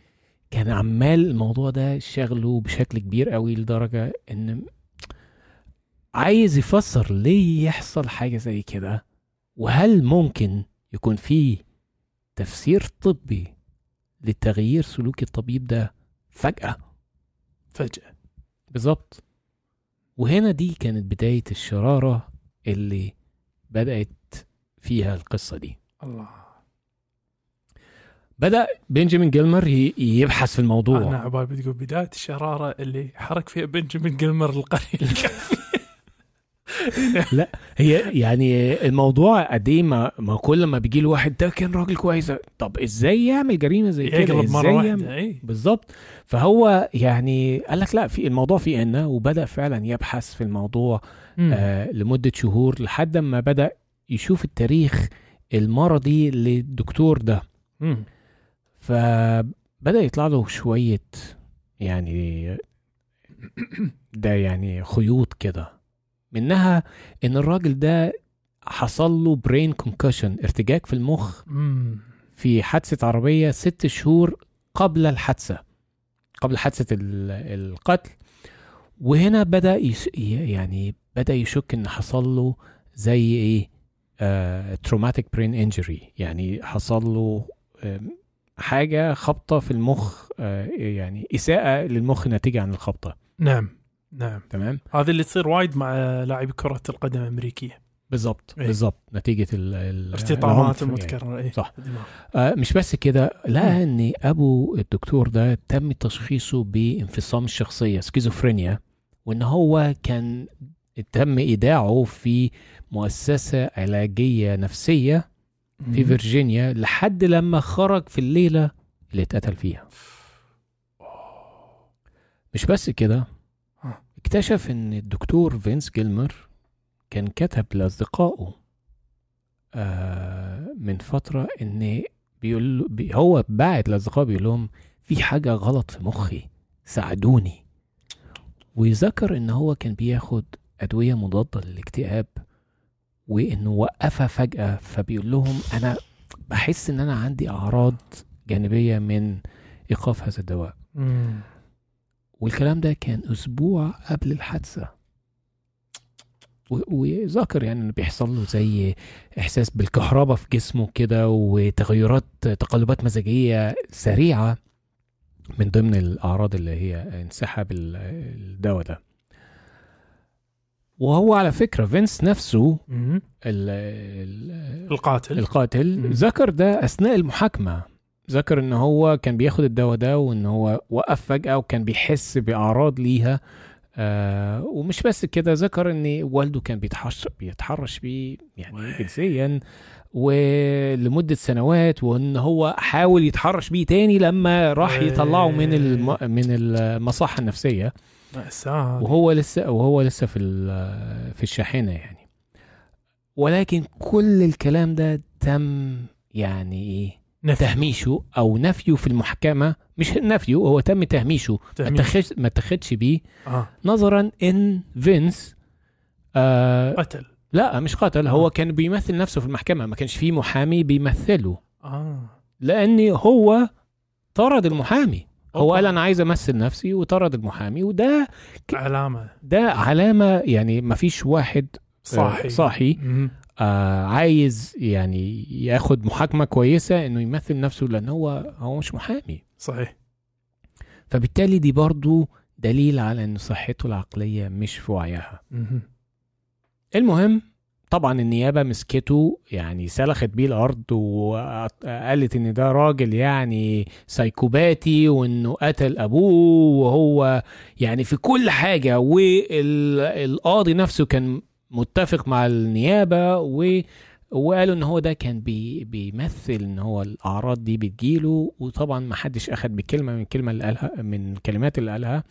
كان عمال الموضوع ده شغله بشكل كبير قوي لدرجة إن عايز يفسر ليه يحصل حاجة زي كده وهل ممكن يكون في تفسير طبي لتغيير سلوك الطبيب ده فجأة؟ فجأة. بالظبط. وهنا دي كانت بداية الشرارة اللي بدأت فيها القصة دي. الله. بدأ بنجامين جيلمر يبحث في الموضوع. أنا عبالي بتقول بداية الشراره اللي حرك فيها بنجامين جلمر القريه <laughs> الكافيه هي يعني الموضوع قد إيه ما, ما كل ما بيجي له واحد ده كان راجل كويس. طب إزاي يعمل جريمة زي كده؟ يقلب إزاي مره يعمل؟ واحدة اي بالظبط. فهو يعني قال لك لا في الموضوع فيه إن وبدأ فعلا يبحث في الموضوع آه لمدة شهور لحد ما بدأ يشوف التاريخ المرضي للدكتور ده. مم. فبدأ يطلع له شوية يعني ده يعني خيوط كده منها إن الراجل ده حصل له brain concussion ارتجاج في المخ. في حادثة عربية ست شهور قبل الحادثة قبل حادثة ال- القتل وهنا بدأ يعني بدأ يشك إن حصل له زي إيه traumatic brain injury يعني حصل له حاجة خبطه في المخ آه، يعني إساءة للمخ ناتجة عن الخبطه نعم نعم. تمام؟ هذه اللي تصير وايد مع لاعبي كرة القدم الامريكيه بالظبط إيه. بالظبط نتيجة ال- ال- ارتطامات العنف يعني. المتكررة إيه، صح. آه مش بس كده لقى إن أبو الدكتور ده تم تشخيصه بانفصام الشخصية سكيزوفرينيا وإن هو كان تم إيداعه في مؤسسة علاجية نفسية في. فيرجينيا لحد لما خرج في الليلة اللي اتقتل فيها مش بس كده ها. اكتشف إن الدكتور فينس جيلمر كان كتب لأصدقائه آه من فترة إن بيقول بي هو بعت لأصدقائه بيقول لهم في حاجة غلط في مخي ساعدوني وذكر إن هو كان بياخد أدوية مضادة للاكتئاب وإنه وقفها فجأة فبيقول لهم أنا بحس إن أنا عندي أعراض جانبية من إيقاف هذا الدواء. مم. والكلام ده كان أسبوع قبل الحادثة. و- وذكر يعني إنه بيحصل له زي إحساس بالكهرباء في جسمه كده وتغيرات تقلبات مزاجية سريعة من ضمن الأعراض اللي هي انسحاب ال- الدواء ده. وهو على فكرة فينس نفسه مم. ال ال القاتل. القاتل. ذكر ده أثناء المحاكمة. ذكر إن هو كان بياخد الدواء ده وإن هو وقف فجأة وكان بيحس بأعراض ليها. آه ومش بس كده ذكر إن والده كان بيتحش بيتحرش بيه يعني جنسيا ولمدة سنوات وإن هو حاول يتحرش بيه تاني لما راح يطلعه من الم... من المصحة النفسية. مأساة وهو لسه وهو لسه في في الشاحنة يعني. ولكن كل الكلام ده تم يعني إيه؟ نفي تهميشه أو نفيه في المحكمة. مش نفيه هو تم تهميشه. ما تهميش. اتخذ ما اتخذش بيه آه. نظرا إن فينس آه قتل. لا مش قتل. آه. هو كان بيمثل نفسه في المحكمة. ما كانش فيه محامي بيمثله. آه. لأن هو طرد المحامي. هو. قال أنا عايز أمثل نفسي وطرد المحامي وده علامة ده علامة يعني ما فيش واحد صاحي صاحي مم. آه عايز يعني ياخد محاكمة كويسة إنه يمثل نفسه لأن هو هو مش محامي صحيح فبالتالي دي برضو دليل على إن صحته العقلية مش في وعيها. المهم طبعا النيابة مسكته يعني سلخت بيه الأرض وقالت إن ده راجل يعني سايكوباتي وإنه قتل أبوه وهو يعني في كل حاجة. والقاضي نفسه كان متفق مع النيابة و وقالوا إن هو ده كان بي بيمثل إن هو الأعراض دي بتجيله وطبعا ما حدش أخد بكلمة من الكلمة اللي قالها من الكلمات اللي قالها.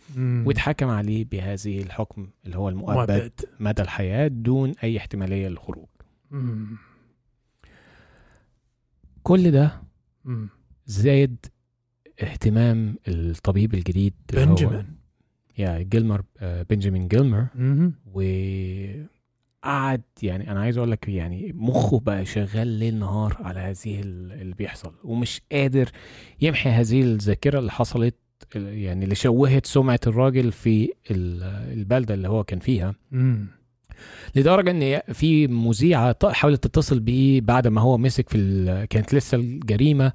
واتحكم عليه بهذه الحكم اللي هو المؤبد مؤبد مدى الحياة دون أي احتمالية للخروج مم. كل ده مم. زاد اهتمام الطبيب الجديد بنجامين يا جيلمر آه، بنجامين جيلمر مم. وقعد يعني أنا عايز أقول لك يعني مخه بقى شغال ليل نهار على هذه ال- اللي بيحصل ومش قادر يمحي هذه الذاكرة اللي حصلت يعني اللي شوهت سمعة الراجل في ال- البلدة اللي هو كان فيها مم. لدرجة إن في مذيعة حاولت تتصل بيه بعد ما هو مسك في ال... كانت لسه الجريمة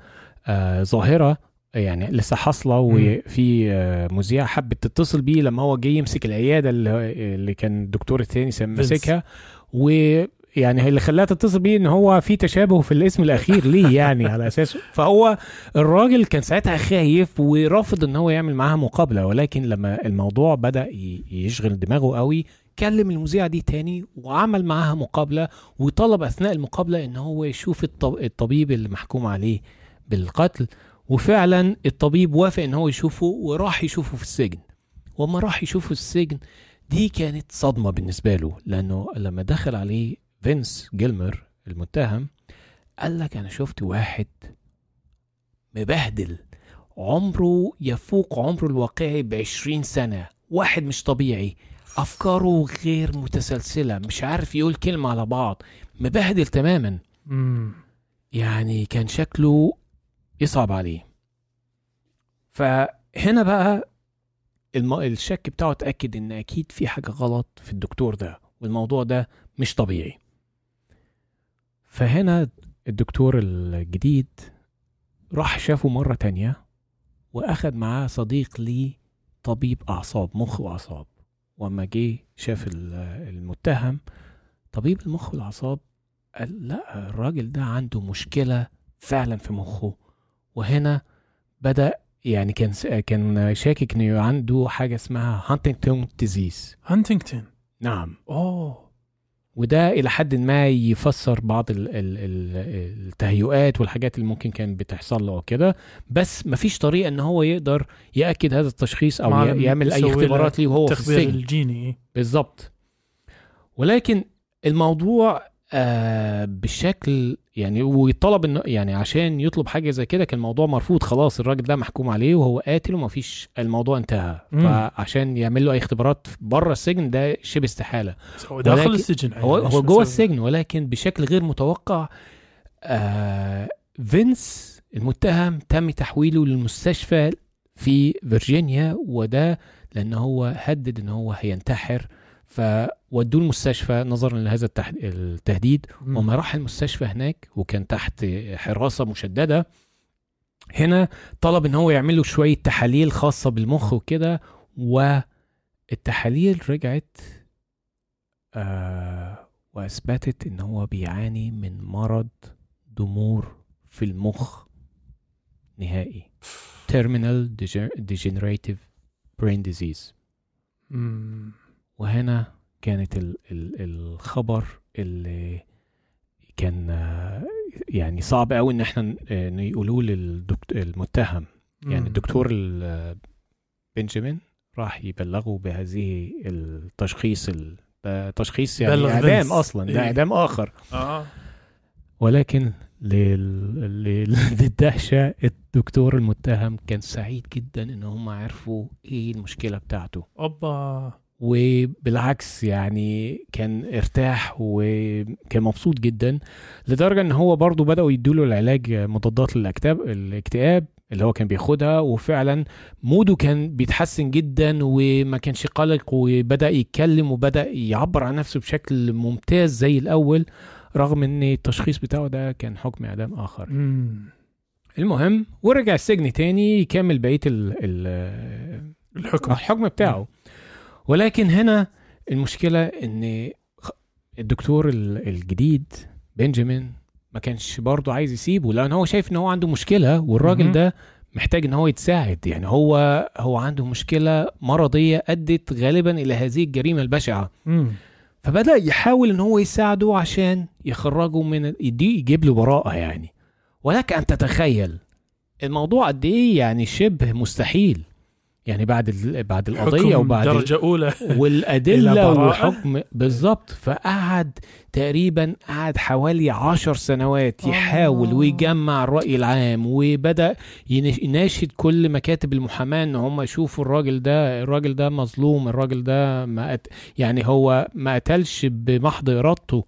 آه ظاهرة يعني لسه حاصلة وفي آه مذيعه حبت تتصل بيه لما هو جه يمسك العيادة اللي, كان الدكتور الثاني ماسكها ويعني اللي خلاها تتصل بيه إن هو في تشابه في الاسم الأخير ليه يعني على أساسه. <laughs> فهو الراجل كان ساعتها خايف ورافض إن هو يعمل معاها مقابلة ولكن لما الموضوع بدأ يشغل دماغه قوي كلم المذيعة دي تاني وعمل معاها مقابلة وطلب أثناء المقابلة إن هو يشوف الطب- الطبيب اللي محكوم عليه بالقتل. وفعلا الطبيب وافق إن هو يشوفه وراح يشوفه في السجن وما راح يشوفه في السجن دي كانت صدمة بالنسبة له لأنه لما دخل عليه فينس جيلمر المتهم قال لك أنا شفت واحد مبهدل عمره يفوق عمره الواقعي بعشرين سنة واحد مش طبيعي أفكاره غير متسلسلة مش عارف يقول كلمة على بعض مبهدل تماما مم. يعني كان شكله يصعب عليه. هنا بقى. الشك بتاعه اتأكد إن أكيد في حاجة غلط في الدكتور ده والموضوع ده مش طبيعي. فهنا الدكتور الجديد راح شافه مرة تانية وأخد معاه صديق ليه طبيب أعصاب مخ وأعصاب. وأما جه شاف ال- المتهم طبيب المخ والأعصاب قال لا الراجل ده عنده مشكلة فعلا في مخه. وهنا بدأ يعني كان كان شاكك إنه عنده حاجة اسمها Huntington disease Huntington نعم. أوه. وده إلى حد ما يفسر بعض ال ال ال التهيؤات والحاجات اللي ممكن كان بتحصل له كده. بس مفيش طريقة إن هو يقدر يأكد هذا التشخيص أو يعمل أي اختبارات ليه وهو في السجن. الجيني. بالظبط ولكن الموضوع آه بشكل يعني ويطلب إنه يعني عشان يطلب حاجة زي كده كان الموضوع مرفوض خلاص الراجل ده محكوم عليه وهو قاتل ومفيش الموضوع انتهى مم. فعشان يعمل له أي اختبارات بره السجن ده شبه استحالة هو داخل السجن هو هو جوه. السجن ولكن بشكل غير متوقع آه فينس المتهم تم تحويله للمستشفى في فيرجينيا وده لأن هو هدد إن هو هينتحر فودوه المستشفى نظرا لهذا التهديد. وما راح المستشفى هناك وكان تحت حراسة مشددة هنا طلب إن هو يعمل له شوية تحاليل خاصة بالمخ وكده والتحاليل رجعت آه وأثبتت إن هو بيعاني من مرض ضمور في المخ نهائي terminal degenerative brain disease. وهنا كانت ال ال الخبر اللي كان يعني صعب قوي إن إحنا نقولوه للمتهم يعني. الدكتور ال- بنجامين راح يبلغه بهذه التشخيص ال- ده تشخيص يعني بلغ إعدام. أصلا ده. إعدام آخر آه ولكن لل... لل... للدهشة الدكتور المتهم كان سعيد جدا إن هم عرفوا إيه المشكلة بتاعته أوبا وبالعكس يعني كان ارتاح وكان مبسوط جدا لدرجة إن هو برضو بدأوا يدوله العلاج مضادات للاكتئاب الاكتئاب اللي هو كان بياخدها وفعلا موده كان بيتحسن جدا وما كانش قلق وبدأ يتكلم وبدأ يعبر عن نفسه بشكل ممتاز زي الأول رغم إن التشخيص بتاعه ده كان حكم إعدام آخر. مم. المهم ورجع السجن تاني يكمل بقية ال ال الحكم. الحكم بتاعه. ولكن هنا المشكلة إن الدكتور ال- الجديد بنجامين ما كانش برضه عايز يسيبه لأن هو شايف إن هو عنده مشكلة والراجل. ده محتاج إن هو يتساعد يعني هو هو عنده مشكلة مرضية أدت غالبا إلى هذه الجريمة البشعة مم. فبدأ يحاول إن هو يساعده عشان يخرجه من يدي يجيب له براءة يعني ولك أن تتخيل الموضوع قد إيه يعني شبه مستحيل يعني بعد بعد القضية وبعد درجة أولى <laughs> والأدلة؟ وحكم بالظبط فقعد تقريبا قعد حوالي عشر سنوات يحاول. ويجمع الرأي العام وبدأ يناشد كل مكاتب المحاماة إن هم يشوفوا الراجل ده الراجل ده مظلوم الراجل ده ما. يعني هو ما قتلش بمحض إرادته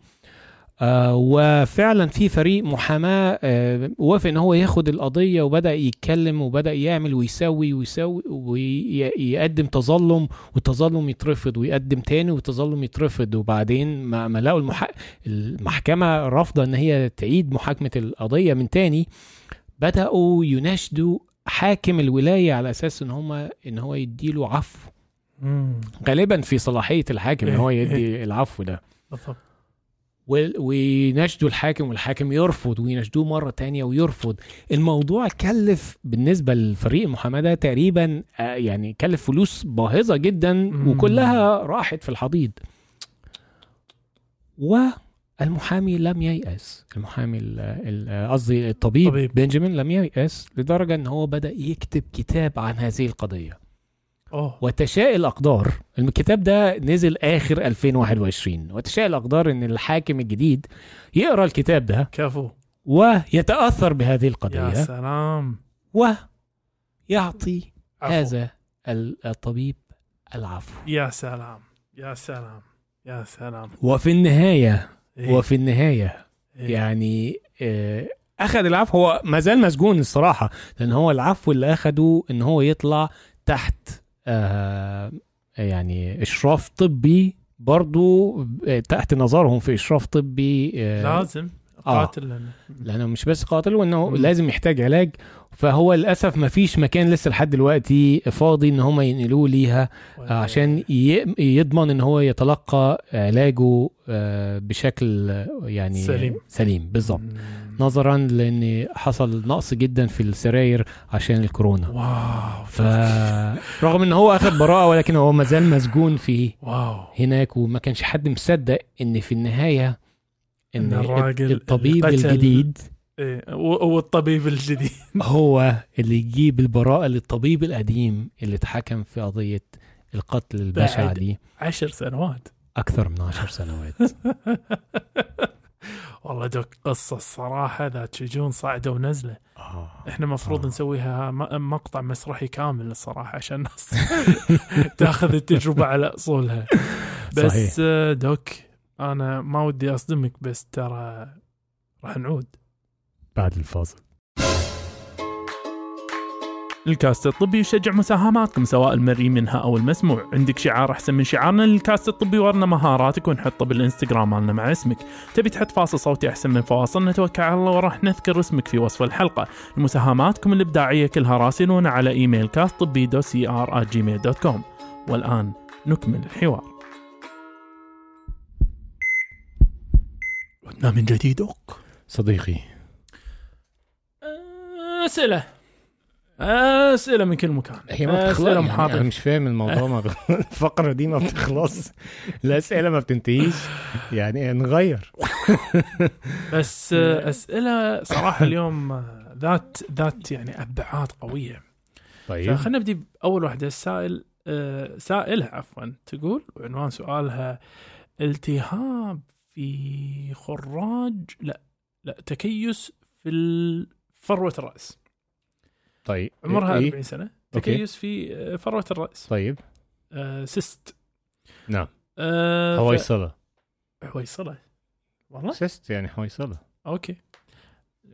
آه وفعلا في فريق محاماة آه وافق إن هو ياخد القضية وبدأ يتكلم وبدأ يعمل ويسوي ويسوي ويقدم تظلم والتظلم يترفض ويقدم تاني والتظلم يترفض. وبعدين ما, ما لقوا المح... المحكمة رافضة إن هي تعيد محاكمة القضية من تاني. بدأوا يناشدوا حاكم الولاية على أساس إن هم إن هو يديله عفو. غالبا في صلاحية الحاكم إن هو إيه، يدي العفو ده. بالضبط وال- ويناشدوا الحاكم والحاكم يرفض ويناشدوه مرة تانية ويرفض الموضوع كلف بالنسبة لفريق المحاماة ده تقريبا آه، يعني كلف فلوس باهظة جدا. وكلها راحت في الحضيض والمحامي لم ييأس المحامي ال- ال- قصدي الطبيب طبيب. بنجامين لم ييأس لدرجة إن هو بدأ يكتب كتاب عن هذه القضية اوه وتشاء الأقدار. الكتاب ده نزل آخر 2021 وتشاء الأقدار إن الحاكم الجديد يقرأ الكتاب ده كفو. ويتأثر بهذه يا القضية سلام. ويعطي عفو. هذا ال- الطبيب العفو. يا سلام. يا سلام. يا سلام. وفي النهاية إيه. وفي النهاية إيه. يعني آه، أخذ العفو. هو ما زال مسجون الصراحة لأن هو العفو اللي أخده إن هو يطلع تحت آه يعني إشراف طبي برضو آه، تحت نظرهم في إشراف طبي آه لازم آه. قاتل لأنه- لأنه مش بس قاتل وإنه مم. لازم يحتاج علاج فهو للأسف ما فيش مكان لسه لحد دلوقتي فاضي إن هم ينقلوه ليها آه، عشان يضمن إن هو يتلقى علاجه آه، بشكل آه، يعني سليم. سليم بالظبط. نظرا لأن حصل نقص جدا في السراير عشان الكورونا. واو. فرغم إن هو أخذ براءة ولكن هو ما زال مسجون في واو. هناك وما كانش حد مصدق إن في النهاية إن إن الراجل الطبيب الجديد و- والطبيب الجديد. <laughs> هو اللي يجيب البراءة للطبيب القديم اللي اتحكم في قضية القتل البشعة بعد. دي. عشر سنوات. أكثر من عشر سنوات. <laughs> والله دوك قصة الصراحة ذات شجون صاعدة ونزلة آه. إحنا مفروض آه. نسويها مقطع مسرحي كامل الصراحة عشان الناس <laughs> تأخذ التجربة على أصولها بس صحيح. Doc أنا ما ودي أصدمك بس ترى راح نعود بعد الفاصل الكاست الطبي يشجع مساهماتكم سواء المرئي منها أو المسموع. عندك شعار أحسن من شعارنا للكاست الطبي ورنا مهاراتك ونحطه بالإنستغرام مالنا مع اسمك. تبي تحط فاصل صوتي أحسن من فواصل؟ نتوكل على الله وراح نذكر اسمك في وصف الحلقة. مساهماتكم الإبداعية كلها راسلونا على إيميل كاست طبي dot C R Gmail dot com والآن نكمل الحوار. عدنا من جديد أوك. صديقي اسئله أسئلة من كل مكان. هي ما بتخلص. أسئلة يعني أنا مش فاهم الموضوع ما بخ- <laughs> الفقرة دي ما بتخلص. الأسئلة ما بتنتهيش. يعني نغير. بس أسئلة صراحة <laughs> اليوم ذات ذات يعني أبعاد قوية. طيب. فخلينا نبدي بأول واحدة. السائل آه، سائله عفوا تقول وعنوان سؤالها التهاب في خراج لا لا تكيس في فروة الرأس. طيب عمرها إيه؟ 40 سنة. تكيس في آه، فروة الرأس. طيب. آه، cyst. نعم. آه، ف- حويصله حويصله والله؟ cyst يعني حويصله okay.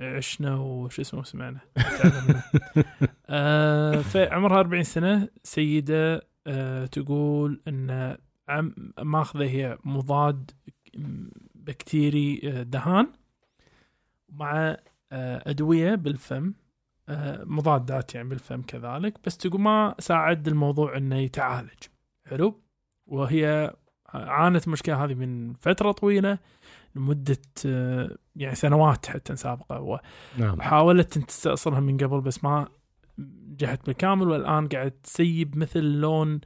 عشنا وش اسمه؟ سمعنا. <laughs> آه فعمرها 40 سنة. سيدة آه تقول إن عم ماخذة هي مضاد بكتيري آه، دهان مع آه أدوية بالفم. مضادات يعني بالفم كذلك بس تقول ما ساعد الموضوع إنه يتعالج. حلو؟ وهي عانت المشكلة هذه من فترة طويلة لمدة آه، يعني سنوات حتى سابقة نعم. وحاولت ان تستأصلها من قبل بس ما نجحت بالكامل والآن قاعد تسيب مثل لون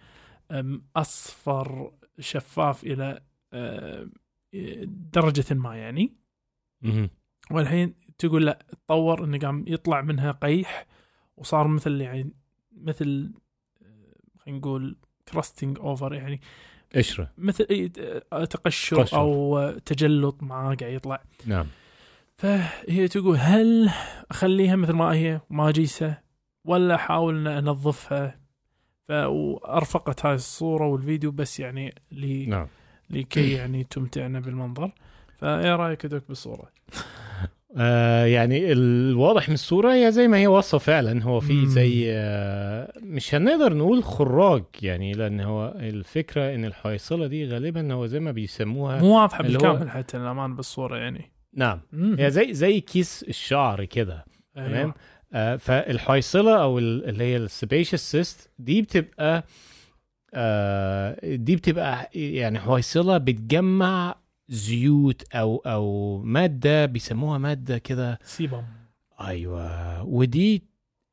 أصفر شفاف إلى آه، درجة ما يعني. والحين تقول لا تطور إنه قام يطلع منها قيح وصار مثل يعني مثل آه، خلينا نقول crusting over يعني قشره مثل آه، تقشر قشر. أو تجلط معاه قاعد يطلع. نعم. فهي تقول هل أخليها مثل ما هي؟ وما اجيسها ولا أحاول إن أنظفها. ف وارفقت هاي الصورة والفيديو بس يعني لي نعم. لكي <clears throat> يعني تمتعنا بالمنظر. فايه رأيك دوك بالصورة؟ <laughs> آه يعني الواضح من الصورة هي زي ما هي واصفة فعلا هو في. زي آه مش هنقدر نقول خراج يعني لأن هو الفكرة إن الحويصلة دي غالبا هو زي ما بيسموها مو واضحه بالكامل حتى للامانه بالصورة يعني نعم مم. هي زي زي كيس الشعر كده أيوة. تمام آه فالحويصلة أو ال- اللي هي ال sebaceous cyst دي بتبقى آه دي بتبقى يعني حويصلة بتجمع زيوت أو أو مادة بيسموها مادة كده. sebum أيوه. ودي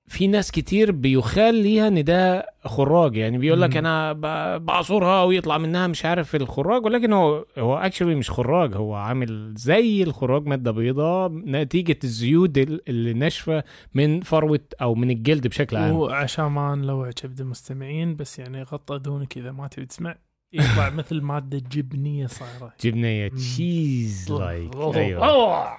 في ناس كتير بيخيل ليها إن ده خراج. يعني بيقول لك. أنا بعصرها ويطلع منها مش عارف الخراج ولكن هو هو actually مش خراج. هو عامل زي الخراج مادة بيضاء نتيجة الزيوت ال- اللي ناشفة من فروة أو من الجلد بشكل عام. وعشان ما نلوع كبد المستمعين بس يعني غطي اذونك إذا ما تبي تسمع. يطلع مثل مادة جبنية صايرة جبنية. cheese like. أيوه.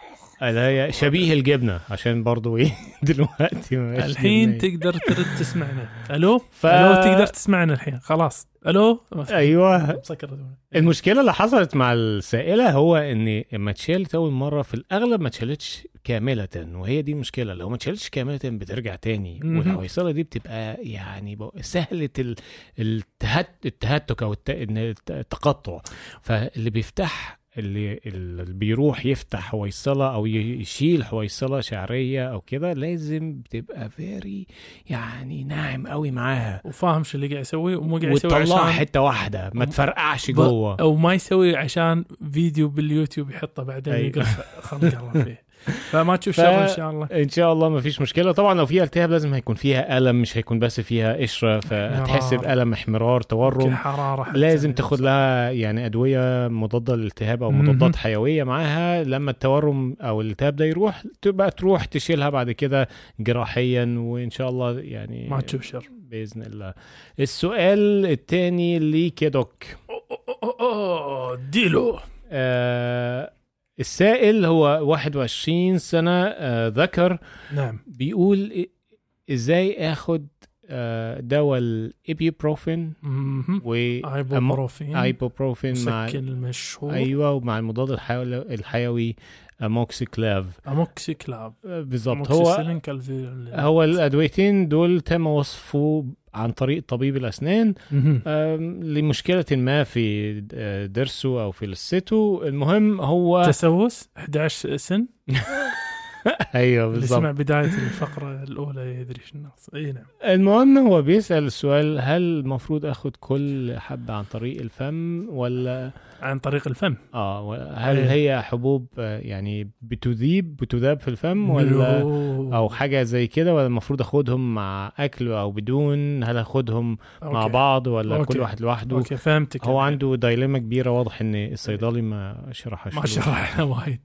اللي هي شبيه الجبنة عشان برضو إيه <laughs> دلوقتي ما الحين. تقدر ترد تسمعنا. ألو؟ ف- ألو تقدر تسمعنا الحين. خلاص. ألو؟ أيوه. مسكر. المشكلة اللي حصلت مع السائلة هو إن لما اتشالت أول مرة في الأغلب ما اتشالتش كاملة وهي دي المشكلة لو ما اتشالتش كاملة بترجع تاني. مهم. والحويصله دي بتبقى يعني سهلة ال- التهت التهتك أو التقطع. فاللي بيفتح اللي اللي بيروح يفتح حويصله أو يشيل حويصله شعرية أو كده لازم بتبقى very يعني ناعم قوي معاها. وفاهم شو اللي قاعد يسوي ومو قاعد يسوي عشان حتة واحدة ما تفرقعش جوه. أو ما يسوي عشان فيديو باليوتيوب يحطه بعدين. يقول <laughs> خلق الله فيه. فما تشوف ف- شر إن شاء الله. إن شاء الله ما فيش مشكلة. طبعا لو فيها التهاب لازم هيكون فيها ألم مش هيكون بس فيها قشرة فهتحس. بألم احمرار تورم. حرارة. لازم تاخد لها يعني أدوية مضادة للالتهاب أو. مضادات حيوية معاها. لما التورم أو الالتهاب ده يروح تبقى تروح تشيلها بعد كده جراحيا وإن شاء الله يعني ما تشوف شر. بإذن الله. السؤال الثاني ليك يا doc. ديلو. آه السائل هو 21 سنة آه ذكر. نعم. بيقول إزاي آخد آه، دواء الابيبروفين مهم. و ايبوبروفين ايبوبروفين مع المشهور أيوه ومع المضاد الحيوي, الحيوي اموكسيكلاف اموكسي كلاف آه، بالظبط هو هو الأدويتين دول تم وصفه عن طريق طبيب. آم، لمشكلة ما في آه، ضرسه أو في لثته المهم هو تسوس 11 سن <laughs> <laughs> أيوه اللي بالظبط سمع بداية الفقرة الأولى يدري النقص إي نعم المهم هو بيسأل السؤال هل المفروض اخد كل حبة عن طريق الفم ولا عن طريق الفم آه هل إيه. هي حبوب يعني بتذيب بتذاب في الفم ولا. أو حاجة زي كده ولا المفروض أخدهم مع أكل أو بدون هل أخدهم مع. بعض ولا okay. كل واحد لوحده okay فهمتك هو. عنده dilemma كبيرة واضح إن الصيدلي ما شرحهاش ما له. شرحنا وايد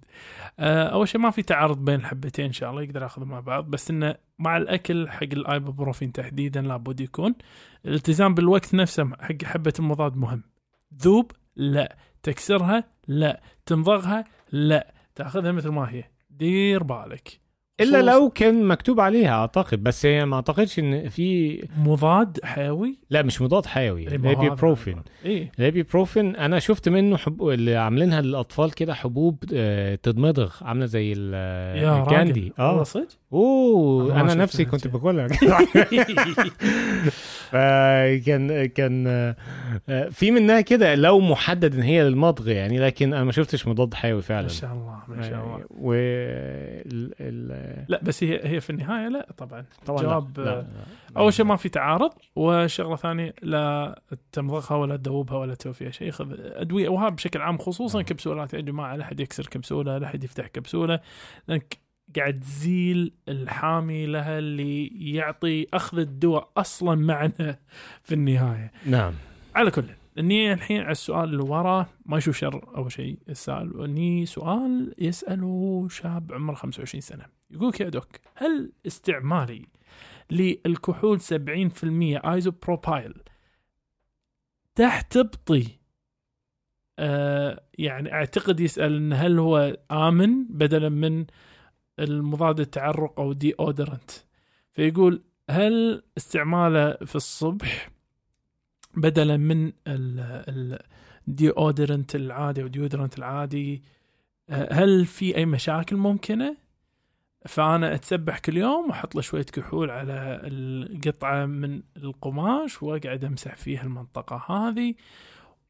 أول شيء ما في تعارض بين الحبتين إن شاء الله يقدر ياخذهم مع بعض بس إنه مع الأكل حق الايبوبروفين تحديدا لابد يكون. الالتزام بالوقت نفسه حق حبة المضاد مهم. ذوب؟ لا. تكسرها؟ لا. تمضغها لا. تأخذها مثل ما هي. دير بالك. إلا لو كان مكتوب عليها أعتقد. بس هي ما أعتقدش إن في مضاد حيوي؟ لا مش مضاد حيوي. إيه، ما هو هذا. الابيبروفين اي الابيبروفين أنا شفت منه حب... اللي عاملينها للأطفال كده حبوب آه، تتمضغ عاملة زي يا ال candy. آه. صدق؟ أوه أنا نفسي. كنت باكلها. <laughs> <laughs> فكان كان آه، آه، في منها كده لو محدد إن هي للمضغ يعني لكن أنا ما شفتش مضاد حيوي ما فعلا شاء الله ما شاء الله و ال... ال... لا بس هي هي في النهاية لا طبعا طبعا جواب، لا. لا. لا. أول شيء ما في تعارض وشغلة ثانية لا تمضغها ولا تذوبها ولا تسوي فيها شيء خذ أدوية وهذا بشكل عام خصوصا كبسولات يا جماعة لا أحد يكسر كبسولة لا أحد يفتح كبسولة لأنك قاعد تزيل الحامي لها اللي يعطي أخذ الدواء أصلا معنى في النهاية. نعم. على كل إني الحين على السؤال اللي وراه ما يشوف شر أول شيء السؤال إني سؤال يسأله شاب عمره 25 سنة. يقولك يا دوك هل استعمالي للكحول 70% ايزوبروبايل تحتبطي؟ آه يعني أعتقد يسأل إن هل هو آمن بدلا من المضاد التعرق أو deodorant. فيقول هل استعماله في الصبح بدلا من ال deodorant العادي أو deodorant العادي؟ هل في أي مشاكل ممكنة؟ فأنا أتسبح كل يوم وأحط له شوية كحول على القطعة من القماش وأقعد أمسح فيها المنطقة هذه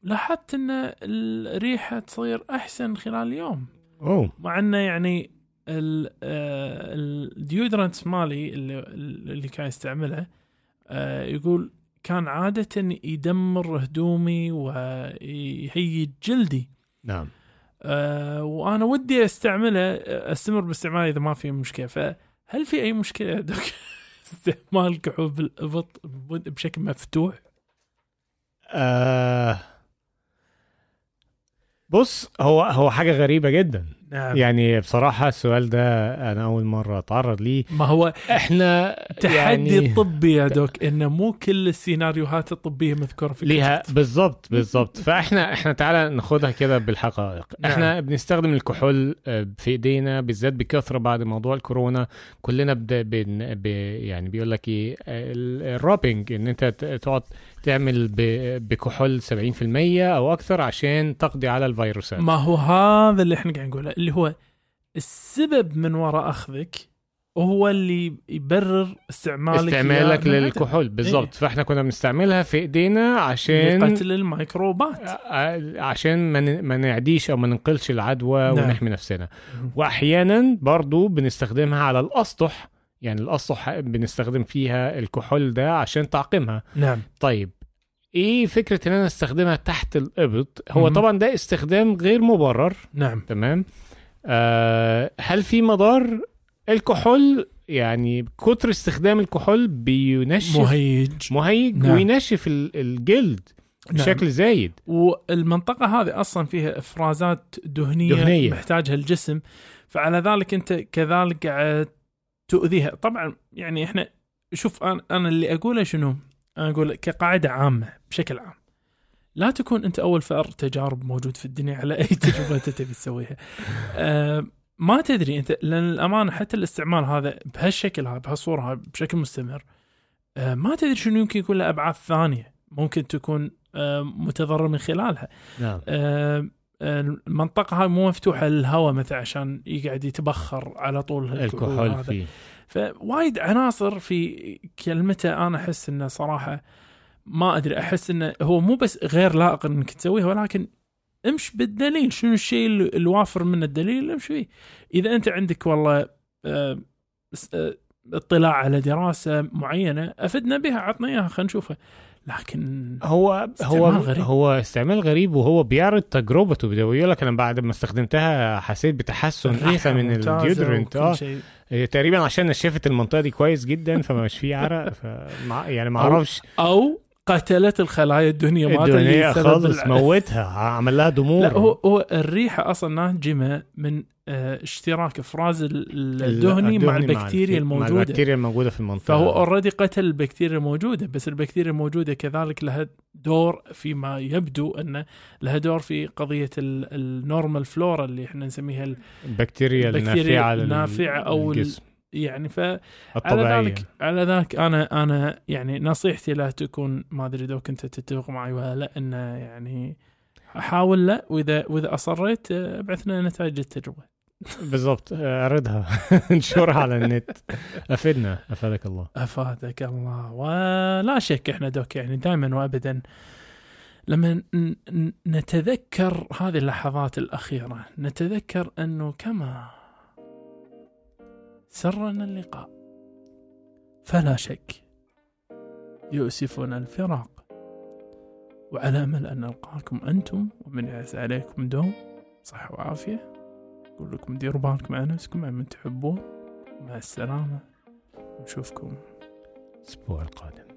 لاحظت إن الريحة تصير أحسن خلال اليوم. أوه. مع إنه يعني الديودرنت مالي اللي, اللي كان يستعمله آه، يقول كان عادة يدمر هدومي ويهيج جلدي. نعم. آه، وأنا ودي أستعمله آه، أستمر باستعماله إذا ما في مشكلة. فهل في أي مشكلة دك <laughs> استعمال الكحول بالأبط بشكل مفتوح؟ آه بص هو هو حاجة غريبة جدا. نعم. يعني بصراحة السؤال ده أنا أول مرة أتعرض ليه. ما هو إحنا تحدي يعني طبي يا دوك إنه مو كل السيناريوهات الطبية مذكورة في ليها الكتاب. بالظبط بالظبط فإحنا إحنا تعالى ناخدها كده بالحقائق. نعم. إحنا بنستخدم الكحول آه، في إيدينا بالذات بكثرة بعد موضوع الكورونا. كلنا بد... بن... ب... يعني بيقول لك إيه ال- الرابنج إن أنت تقعد تعمل. بكحول 70% أو أكثر عشان تقضي على الفيروسات ما هو هذا اللي إحنا قاعد نقوله اللي هو السبب من وراء أخذك هو اللي يبرر استعمالك استعمالك للكحول بالظبط إيه. فإحنا كنا بنستعملها في إيدينا. عشان لقتل الميكروبات عشان ما نعديش أو ما ننقلش العدوى نعم. ونحمي نفسنا واحيانا برضو بنستخدمها على الأسطح يعني الاسطح بنستخدم فيها الكحول ده عشان تعقيمها. نعم. طيب إيه فكرة إن أنا أستخدمها تحت الإبط؟ هو. طبعا ده استخدام غير مبرر. نعم. تمام؟ آه هل في مضار؟ الكحول يعني كتر استخدام الكحول بينشف مهيج. مهيج نعم. وينشف ال- الجلد نعم. بشكل زايد. والمنطقة هذه أصلا فيها إفرازات دهنية, دهنية. محتاجها الجسم فعلى ذلك أنت كذلك قاعد تؤذيها. طبعا يعني إحنا شوف أنا, أنا اللي أقوله شنو؟ أنا أقول كقاعدة عامة بشكل عام لا تكون أنت أول فأر تجارب موجود في الدنيا على أي <laughs> تجربة أنت تبي تسويها. أه ما تدري أنت لأن الأمانة حتى الاستعمال هذا بهالشكل هذا بهالصورة هذا بشكل مستمر أه ما تدري شنو يمكن يكون له أبعاد ثانية ممكن تكون أه متضرر من خلالها. نعم. المنطقة هاي مو مفتوحة للهواء مثلا عشان يقعد يتبخر على طول الكحول. فيه. فوايد عناصر في كلمته أنا أحس إنه صراحة ما أدري أحس إنه هو مو بس غير لائق إنك تسويها ولكن امش بالدليل شنو الشيء الوافر من الدليل امش فيه. إذا أنت عندك والله آه، آه، اطلاع على دراسة معينة أفدنا بها عطنا إياها خلينا نشوفها. لكن هو هو غريب. هو استعمال غريب وهو بيعرض تجربته بده يقول لك أنا بعد ما استخدمتها حسيت بتحسن أحسن من الديودرنت آه. إيه، تقريبا عشان نشفت المنطقة دي كويس جدا فما مش فيه عرق <laughs> فمع يعني ما أو- أعرفش أو قتلت الخلايا الدهنيه اللي الدنيا الع- موتها عمل لها دمور. لا هو هو الريحة أصلا ناجمة من آه، اشتراك أفراز ال- الدهني مع البكتيريا مع الموجودة. البكتيريا الموجودة في المنطقة. فهو already قتل البكتيريا الموجودة بس البكتيريا الموجودة كذلك لها دور فيما يبدو انه لها دور في قضية ال normal flora اللي إحنا نسميها ال- البكتيريا البكتيريا النافعة لل- النافعة أو ال- للجسم. يعني ف على ذلك على ذلك أنا أنا يعني نصيحتي لا تكون ما أدري إذا كنت تتفق معي ولا لا انه يعني حاول لا واذا وإذا أصريت آه، ابعث لنا نتائج التجربة. بالضبط. أعرضها. <laughs> انشرها على النت. افدنا أفادك الله. أفادك الله. ولا شك إحنا دوك يعني دائما وابدا لما نتذكر هذه اللحظات الأخيرة نتذكر إنه كما سرنا اللقاء. فلا شك يؤسفنا الفراق. وعلى أمل أن نلقاكم أنتم ومن يعز عليكم دوم صحة وعافية. أقول لكم ديروا بالكم على نفسكم على من تحبون مع السلامة. ونشوفكم الأسبوع القادم.